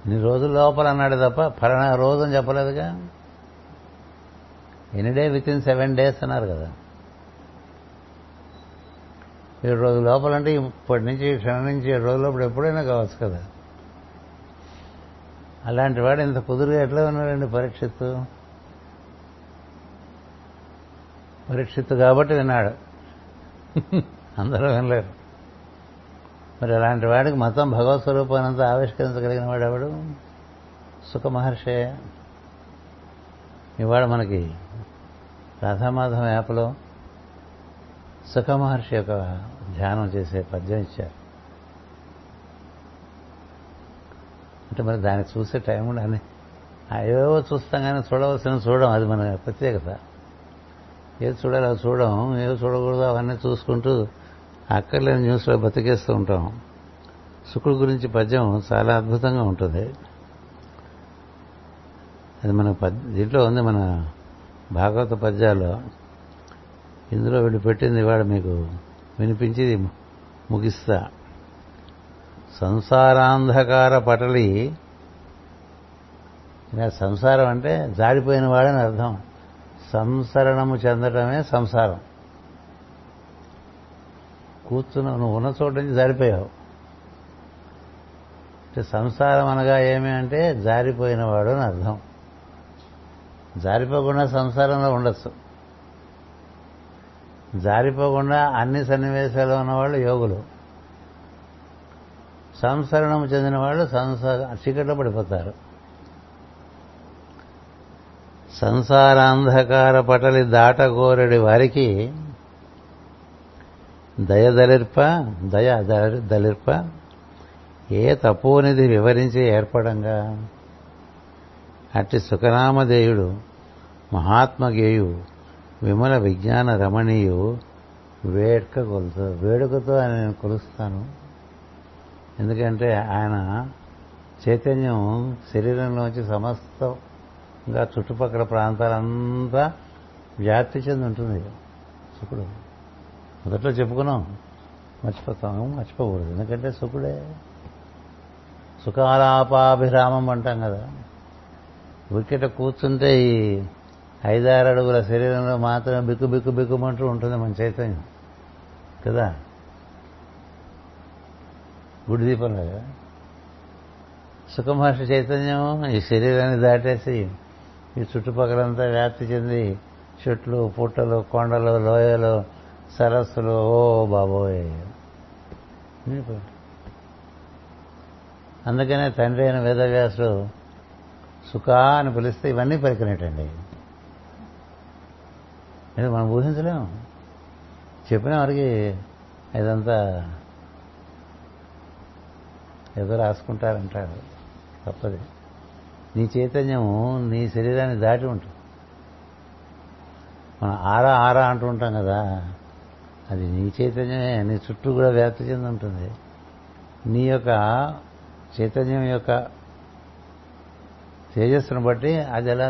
ఇన్ని రోజుల లోపల అన్నాడు తప్ప ఫలానా రోజు అని చెప్పలేదుగా? Any day within seven days అన్నారు కదా. ఏడు రోజుల లోపలంటే ఇప్పటి నుంచి క్షణం నుంచి ఏడు రోజుల లోపల ఎప్పుడైనా కావచ్చు కదా. అలాంటి వాడు ఇంత కుదురుగా ఎట్లా ఉన్నాడండి పరీక్షిత్తు? పరీక్షిత్తు కాబట్టి విన్నాడు. అందరూ వినలేరు. మరి అలాంటి వాడికి మొత్తం భగవత్ స్వరూపానంతా ఆవిష్కరించగలిగిన వాడు ఎవడు సుఖ మహర్షే. ఇవాళ మనకి రాధామాధవ యాప్లో సుఖ మహర్షి యొక్క ధ్యానం చేసే పద్యం ఇచ్చారు. అంటే మరి దాన్ని చూసే టైం కూడా అని చూస్తాం కానీ చూడవలసిన చూడడం అది మన ప్రత్యేకత. ఏది చూడాలో అది చూడడం ఏది చూడకూడదు అవన్నీ చూసుకుంటూ అక్కర్లేని న్యూస్లో బతికేస్తూ ఉంటాం. శుకుడు గురించి పద్యం చాలా అద్భుతంగా ఉంటుంది. అది మన పద్ దీంట్లో ఉంది మన భాగవత పద్యాల్లో. ఇందులో వీళ్ళు పెట్టింది వాడు మీకు వినిపించి ముగిస్తా. సంసారాంధకార పటలి సంసారం అంటే జారిపోయిన వాడని అర్థం. సంసరణము చెందటమే సంసారం. కూర్చున్నావు నువ్వు ఉన్న చోట నుంచి జారిపోయావు. అంటే సంసారం అనగా ఏమి అంటే జారిపోయినవాడు అని అర్థం. జారిపోకుండా సంసారంలో ఉండొచ్చు. జారిపోకుండా అన్ని సన్నివేశాలు ఉన్నవాళ్ళు యోగులు. సంసరణము చెందిన వాళ్ళు సంసార చీకట్లో పడిపోతారు. సంసారాంధకార పటలి దాటగోరడి వారికి దయ దలిర్ప దయ దలిర్ప ఏ తపోనిది వివరించి ఏర్పడంగా? అట్టి సుఖరామదేయుడు మహాత్మగేయు విమల విజ్ఞాన రమణీయు వేడుక వేడుకతో ఆయన నేను కొలుస్తాను. ఎందుకంటే ఆయన చైతన్యం శరీరంలోంచి సమస్తంగా చుట్టుపక్కల ప్రాంతాలంతా వ్యాప్తి చెంది ఉంటుంది. శుకుడు. మొదట్లో చెప్పుకున్నాం. మర్చిపోతాం. మర్చిపోకూడదు. ఎందుకంటే సుఖుడే సుఖాలాపాభిరామం అంటాం కదా. వికెట కూర్చుంటే ఈ ఐదారు అడుగుల శరీరంలో మాత్రమే బిక్కు బిక్కు బిక్కుమంటూ ఉంటుంది మన చైతన్యం. కదా? గుడి దీపంలాగా సుఖమహర్షి చైతన్యం ఈ శరీరాన్ని దాటేసి ఈ చుట్టుపక్కలంతా వ్యాప్తి చెంది చెట్లు పుట్టలు కొండలు లోయలు సరస్సులు ఓ బాబోయ్. అందుకనే తండ్రి అయిన వేదవ్యాసుడు సుఖా అని పిలిస్తే ఇవన్నీ పరికినట్టండి ఇది మనం ఊహించలేము. చెప్పిన వారికి ఇదంతా ఏదో రాసుకుంటారంటారు. తప్పది. నీ చైతన్యము నీ శరీరాన్ని దాటి ఉంటుంది. మనం ఆరా ఆరా అంటూ ఉంటాం కదా అది నీ చైతన్యమే నీ చుట్టూ కూడా వ్యాప్తి చెంది ఉంటుంది. నీ యొక్క చైతన్యం యొక్క తేజస్సును బట్టి అది అలా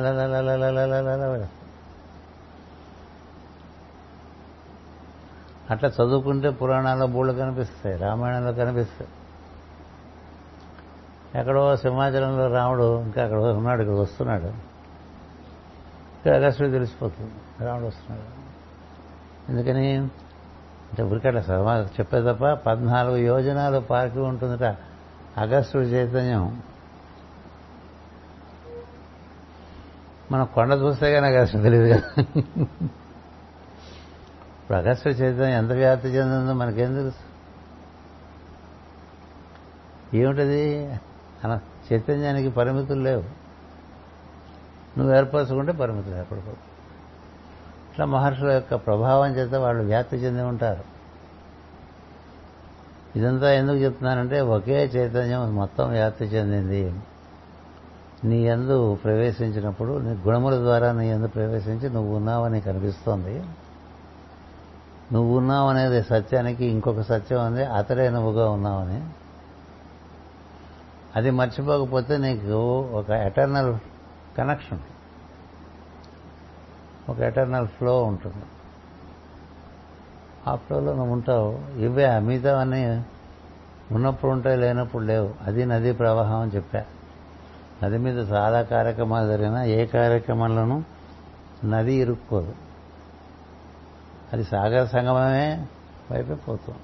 అట్లా చదువుకుంటే పురాణాల్లో బూళ్ళు కనిపిస్తాయి రామాయణంలో కనిపిస్తాయి. ఎక్కడో సింహాచలంలో రాముడు ఇంకా అక్కడ ఉన్నాడు ఇక్కడ వస్తున్నాడు. ఇక్కడ అగస్టుడు తెలిసిపోతుంది రాముడు వస్తున్నాడు. ఎందుకని? అంటే ఉరికట్ల సభ చెప్పే తప్ప పద్నాలుగు యోజనాలు పార్కి ఉంటుందట. అగస్టుడి చైతన్యం. మనం కొండ చూస్తే కానీ అగస్టు తెలియదు కదా. ఇప్పుడు అగస్టు చైతన్యం ఎంత వ్యాప్తి చెందిందో మనకేం తెలుసు? ఏమిటది? అన చైతన్యానికి పరిమితులు లేవు. నువ్వు ఏర్పరచుకుంటే పరిమితులు ఏర్పడిపోవు ఇట్లా మహర్షుల యొక్క ప్రభావం చేత వాళ్ళు వ్యాప్తి చెంది ఉంటారు. ఇదంతా ఎందుకు చెప్తున్నానంటే ఒకే చైతన్యం మొత్తం వ్యాప్తి చెందింది. నీ ఎందు ప్రవేశించినప్పుడు నీ గుణముల ద్వారా నీ ఎందు ప్రవేశించి నువ్వు ఉన్నావని కనిపిస్తోంది. నువ్వు ఉన్నావు అనేది సత్యానికి ఇంకొక సత్యం ఉంది. అతడే నువ్వుగా ఉన్నావని. అది మర్చిపోకపోతే నీకు ఒక ఎటర్నల్ కనెక్షన్ ఒక ఎటర్నల్ ఫ్లో ఉంటుంది. ఆ ఫ్లోలో నువ్వు ఉంటావు. ఇవే మిగతావన్నీ ఉన్నప్పుడు ఉంటాయి లేనప్పుడు లేవు. అది నదీ ప్రవాహం అని చెప్పా. నది మీద చాలా కార్యక్రమాలు జరిగినా ఏ కార్యక్రమంలోనూ నది ఇరుక్కోదు. అది సాగర సంగమమే వైపే పోతుంది.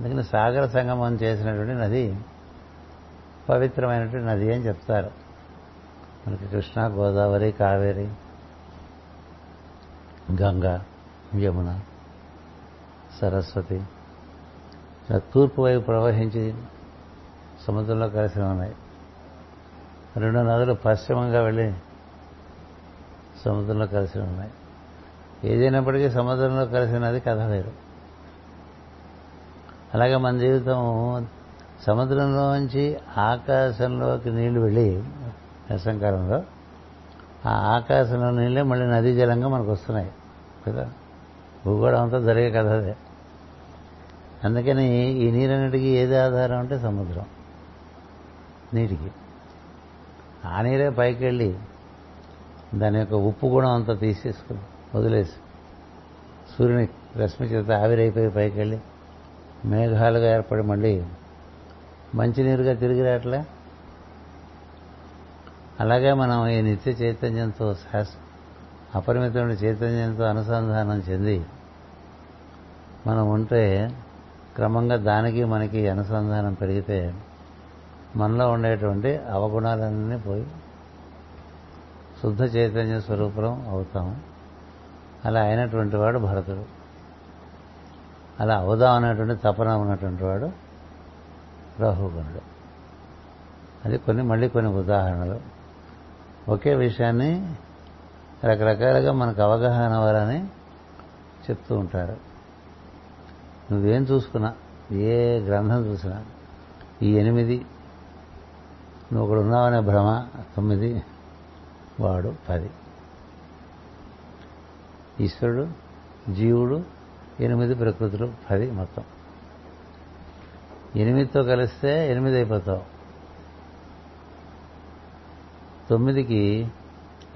అందుకని సాగర సంగమం చేసినటువంటి నది పవిత్రమైనటువంటి నది అని చెప్తారు. మనకి కృష్ణ గోదావరి కావేరి గంగా యమున సరస్వతి ఇలా తూర్పు వైపు ప్రవహించి సముద్రంలో కలిసి ఉన్నాయి. రెండు నదులు పశ్చిమంగా వెళ్ళి సముద్రంలో కలిసి ఉన్నాయి. ఏదైనప్పటికీ సముద్రంలో కలిసినది కథ వేరు. అలాగే మన జీవితం సముద్రంలోంచి ఆకాశంలోకి నీళ్ళు వెళ్ళి వేసంకాలంలో ఆ ఆకాశంలో నీళ్ళే మళ్ళీ నదీ జలంగా మనకు వస్తున్నాయి. కదా? భూగోళం అంతా జరిగే కథ అదే. అందుకని ఈ నీరన్నిటికీ ఏది ఆధారం అంటే సముద్రం. నీటికి. ఆ నీరే పైకి వెళ్ళి దాని యొక్క ఉప్పు గుణం అంతా తీసేసుకుని వదిలేసి సూర్యుని రశ్మి చేత ఆవిరైపోయి పైకి వెళ్ళి మేఘాలుగా ఏర్పడి మళ్ళీ మంచినీరుగా తిరిగి రావట్లే? అలాగే మనం ఈ నిత్య చైతన్యంతో శాస్ అపరిమితమైన చైతన్యంతో అనుసంధానం చెంది మనం ఉంటే క్రమంగా దానికి మనకి అనుసంధానం పెరిగితే మనలో ఉండేటువంటి అవగుణాలన్నీ పోయి శుద్ధ చైతన్య స్వరూపం అవుతాము అలా అయినటువంటి వాడు భరతుడు. అలా అవుదాం అనేటువంటి తపన ఉన్నటువంటి వాడు రాహుగుణుడు. అది కొన్ని మళ్ళీ కొన్ని ఉదాహరణలు. ఒకే విషయాన్ని రకరకాలుగా మనకు అవగాహన అవ్వాలని చెప్తూ ఉంటారు. నువ్వేం చూసుకున్నా? ఏ గ్రంథం చూసినా? ఈ ఎనిమిది నువ్వు ఒకడు ఉన్నావనే భ్రమ తొమ్మిది వాడు పది. ఈశ్వరుడు జీవుడు ఎనిమిది ప్రకృతులు పది మొత్తం. ఎనిమిదితో కలిస్తే ఎనిమిది అయిపోతావు తొమ్మిదికి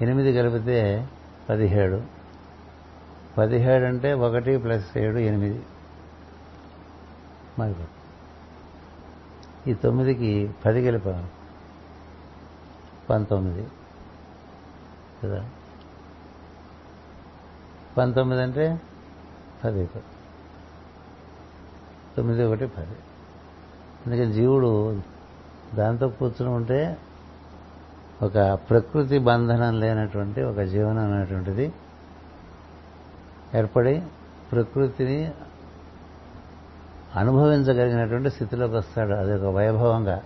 ఎనిమిది కలిపితే పదిహేడు. పదిహేడు అంటే ఒకటి ప్లస్ ఏడు ఎనిమిది. మరి ఈ తొమ్మిదికి పది కలిపాను పంతొమ్మిది. కదా? పంతొమ్మిది అంటే పది తొమ్మిది ఒకటి పది. అందుకే జీవుడు దాంతో కూర్చుని ఉంటే ఒక ప్రకృతి బంధనం లేనటువంటి ఒక జీవనం అనేటువంటిది ఏర్పడి ప్రకృతిని అనుభవించగలిగినటువంటి స్థితిలోకి వస్తాడు. అది ఒక వైభవంగా.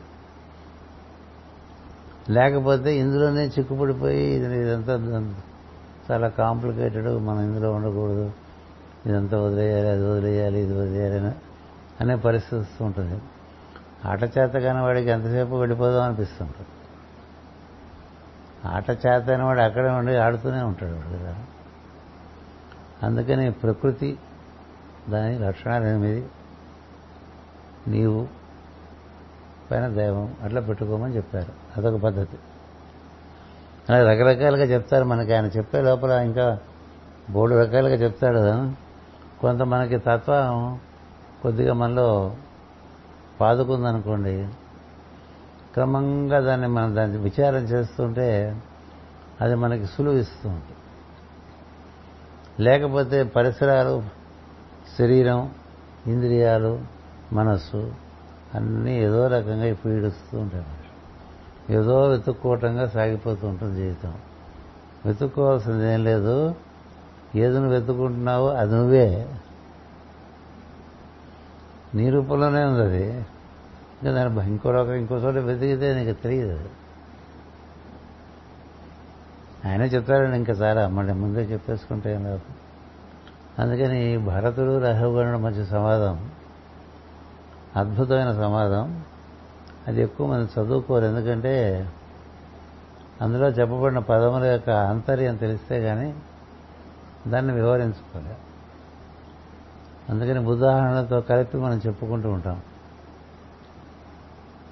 లేకపోతే ఇందులోనే చిక్కుపడిపోయి ఇదంతా చాలా కాంప్లికేటెడ్ మనం ఇందులో ఉండకూడదు ఇదంతా వదిలేయాలి అది వదిలేయాలి ఇది వదిలేయాలి అనే పరిస్థితి ఉంటుంది. ఆట చేత కాని వాడికి ఎంతసేపు వెళ్ళిపోదాం అనిపిస్తుంటుంది ఆట చేత అని వాడు అక్కడే ఉండి ఆడుతూనే ఉంటాడు వాడు కదా. అందుకని ప్రకృతి దాని లక్షణాలు ఎనిమిది నీవు పైన దైవం అట్లా పెట్టుకోమని చెప్పారు. అదొక పద్ధతి. అలా రకరకాలుగా చెప్తారు మనకి. ఆయన చెప్పే లోపల ఇంకా బోర్డు రకాలుగా చెప్తాడు కొంత మనకి తత్వం కొద్దిగా మనలో పాదుకుందనుకోండి క్రమంగా దాన్ని మనం దాన్ని విచారం చేస్తుంటే అది మనకి సులువు ఇస్తూ ఉంటుంది. లేకపోతే పరిసరాలు శరీరం ఇంద్రియాలు మనస్సు అన్నీ ఏదో రకంగా పీడిస్తూ ఉంటాయి. ఏదో వెతుక్కోవటంగా సాగిపోతూ ఉంటుంది జీవితం. వెతుక్కోవాల్సింది ఏం లేదు. ఏది నువ్వు వెతుకుంటున్నావో అది నువ్వే. నీ రూపంలోనే ఉంది అది ఇంకా దాని ఇంకో రకం ఇంకో చోట వెతికితే నీకు తెలియదు ఆయన చెప్తారండి ఇంకా చాలా మళ్ళీ ముందే చెప్పేసుకుంటే ఏం లేదు అందుకని భరతుడు రఘుగణుడు మధ్య సంవాదం అద్భుతమైన సంవాదం అది ఎక్కువ మంది చదువుకోరు. ఎందుకంటే అందులో చెప్పబడిన పదముల యొక్క ఆంతర్యం తెలిస్తే కానీ దాన్ని వివరించుకోలే అందుకని ఉదాహరణలతో కలిపి మనం చెప్పుకుంటూ ఉంటాం.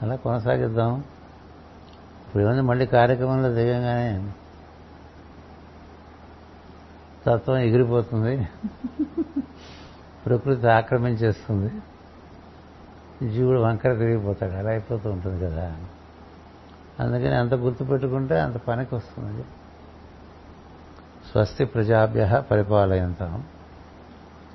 అలా కొనసాగిద్దాం. ఇప్పుడు ఏమైంది? మళ్ళీ కార్యక్రమంలో దిగంగానే తత్వం ఎగిరిపోతుంది. ప్రకృతి ఆక్రమించేస్తుంది. జీవుడు వంకర తిరిగిపోతాడు. అలా అయిపోతూ ఉంటుంది కదా. అందుకని అంత గుర్తుపెట్టుకుంటే అంత పనికి వస్తుంది స్వస్తి ప్రజాభ్య పరిపాలయంతాం.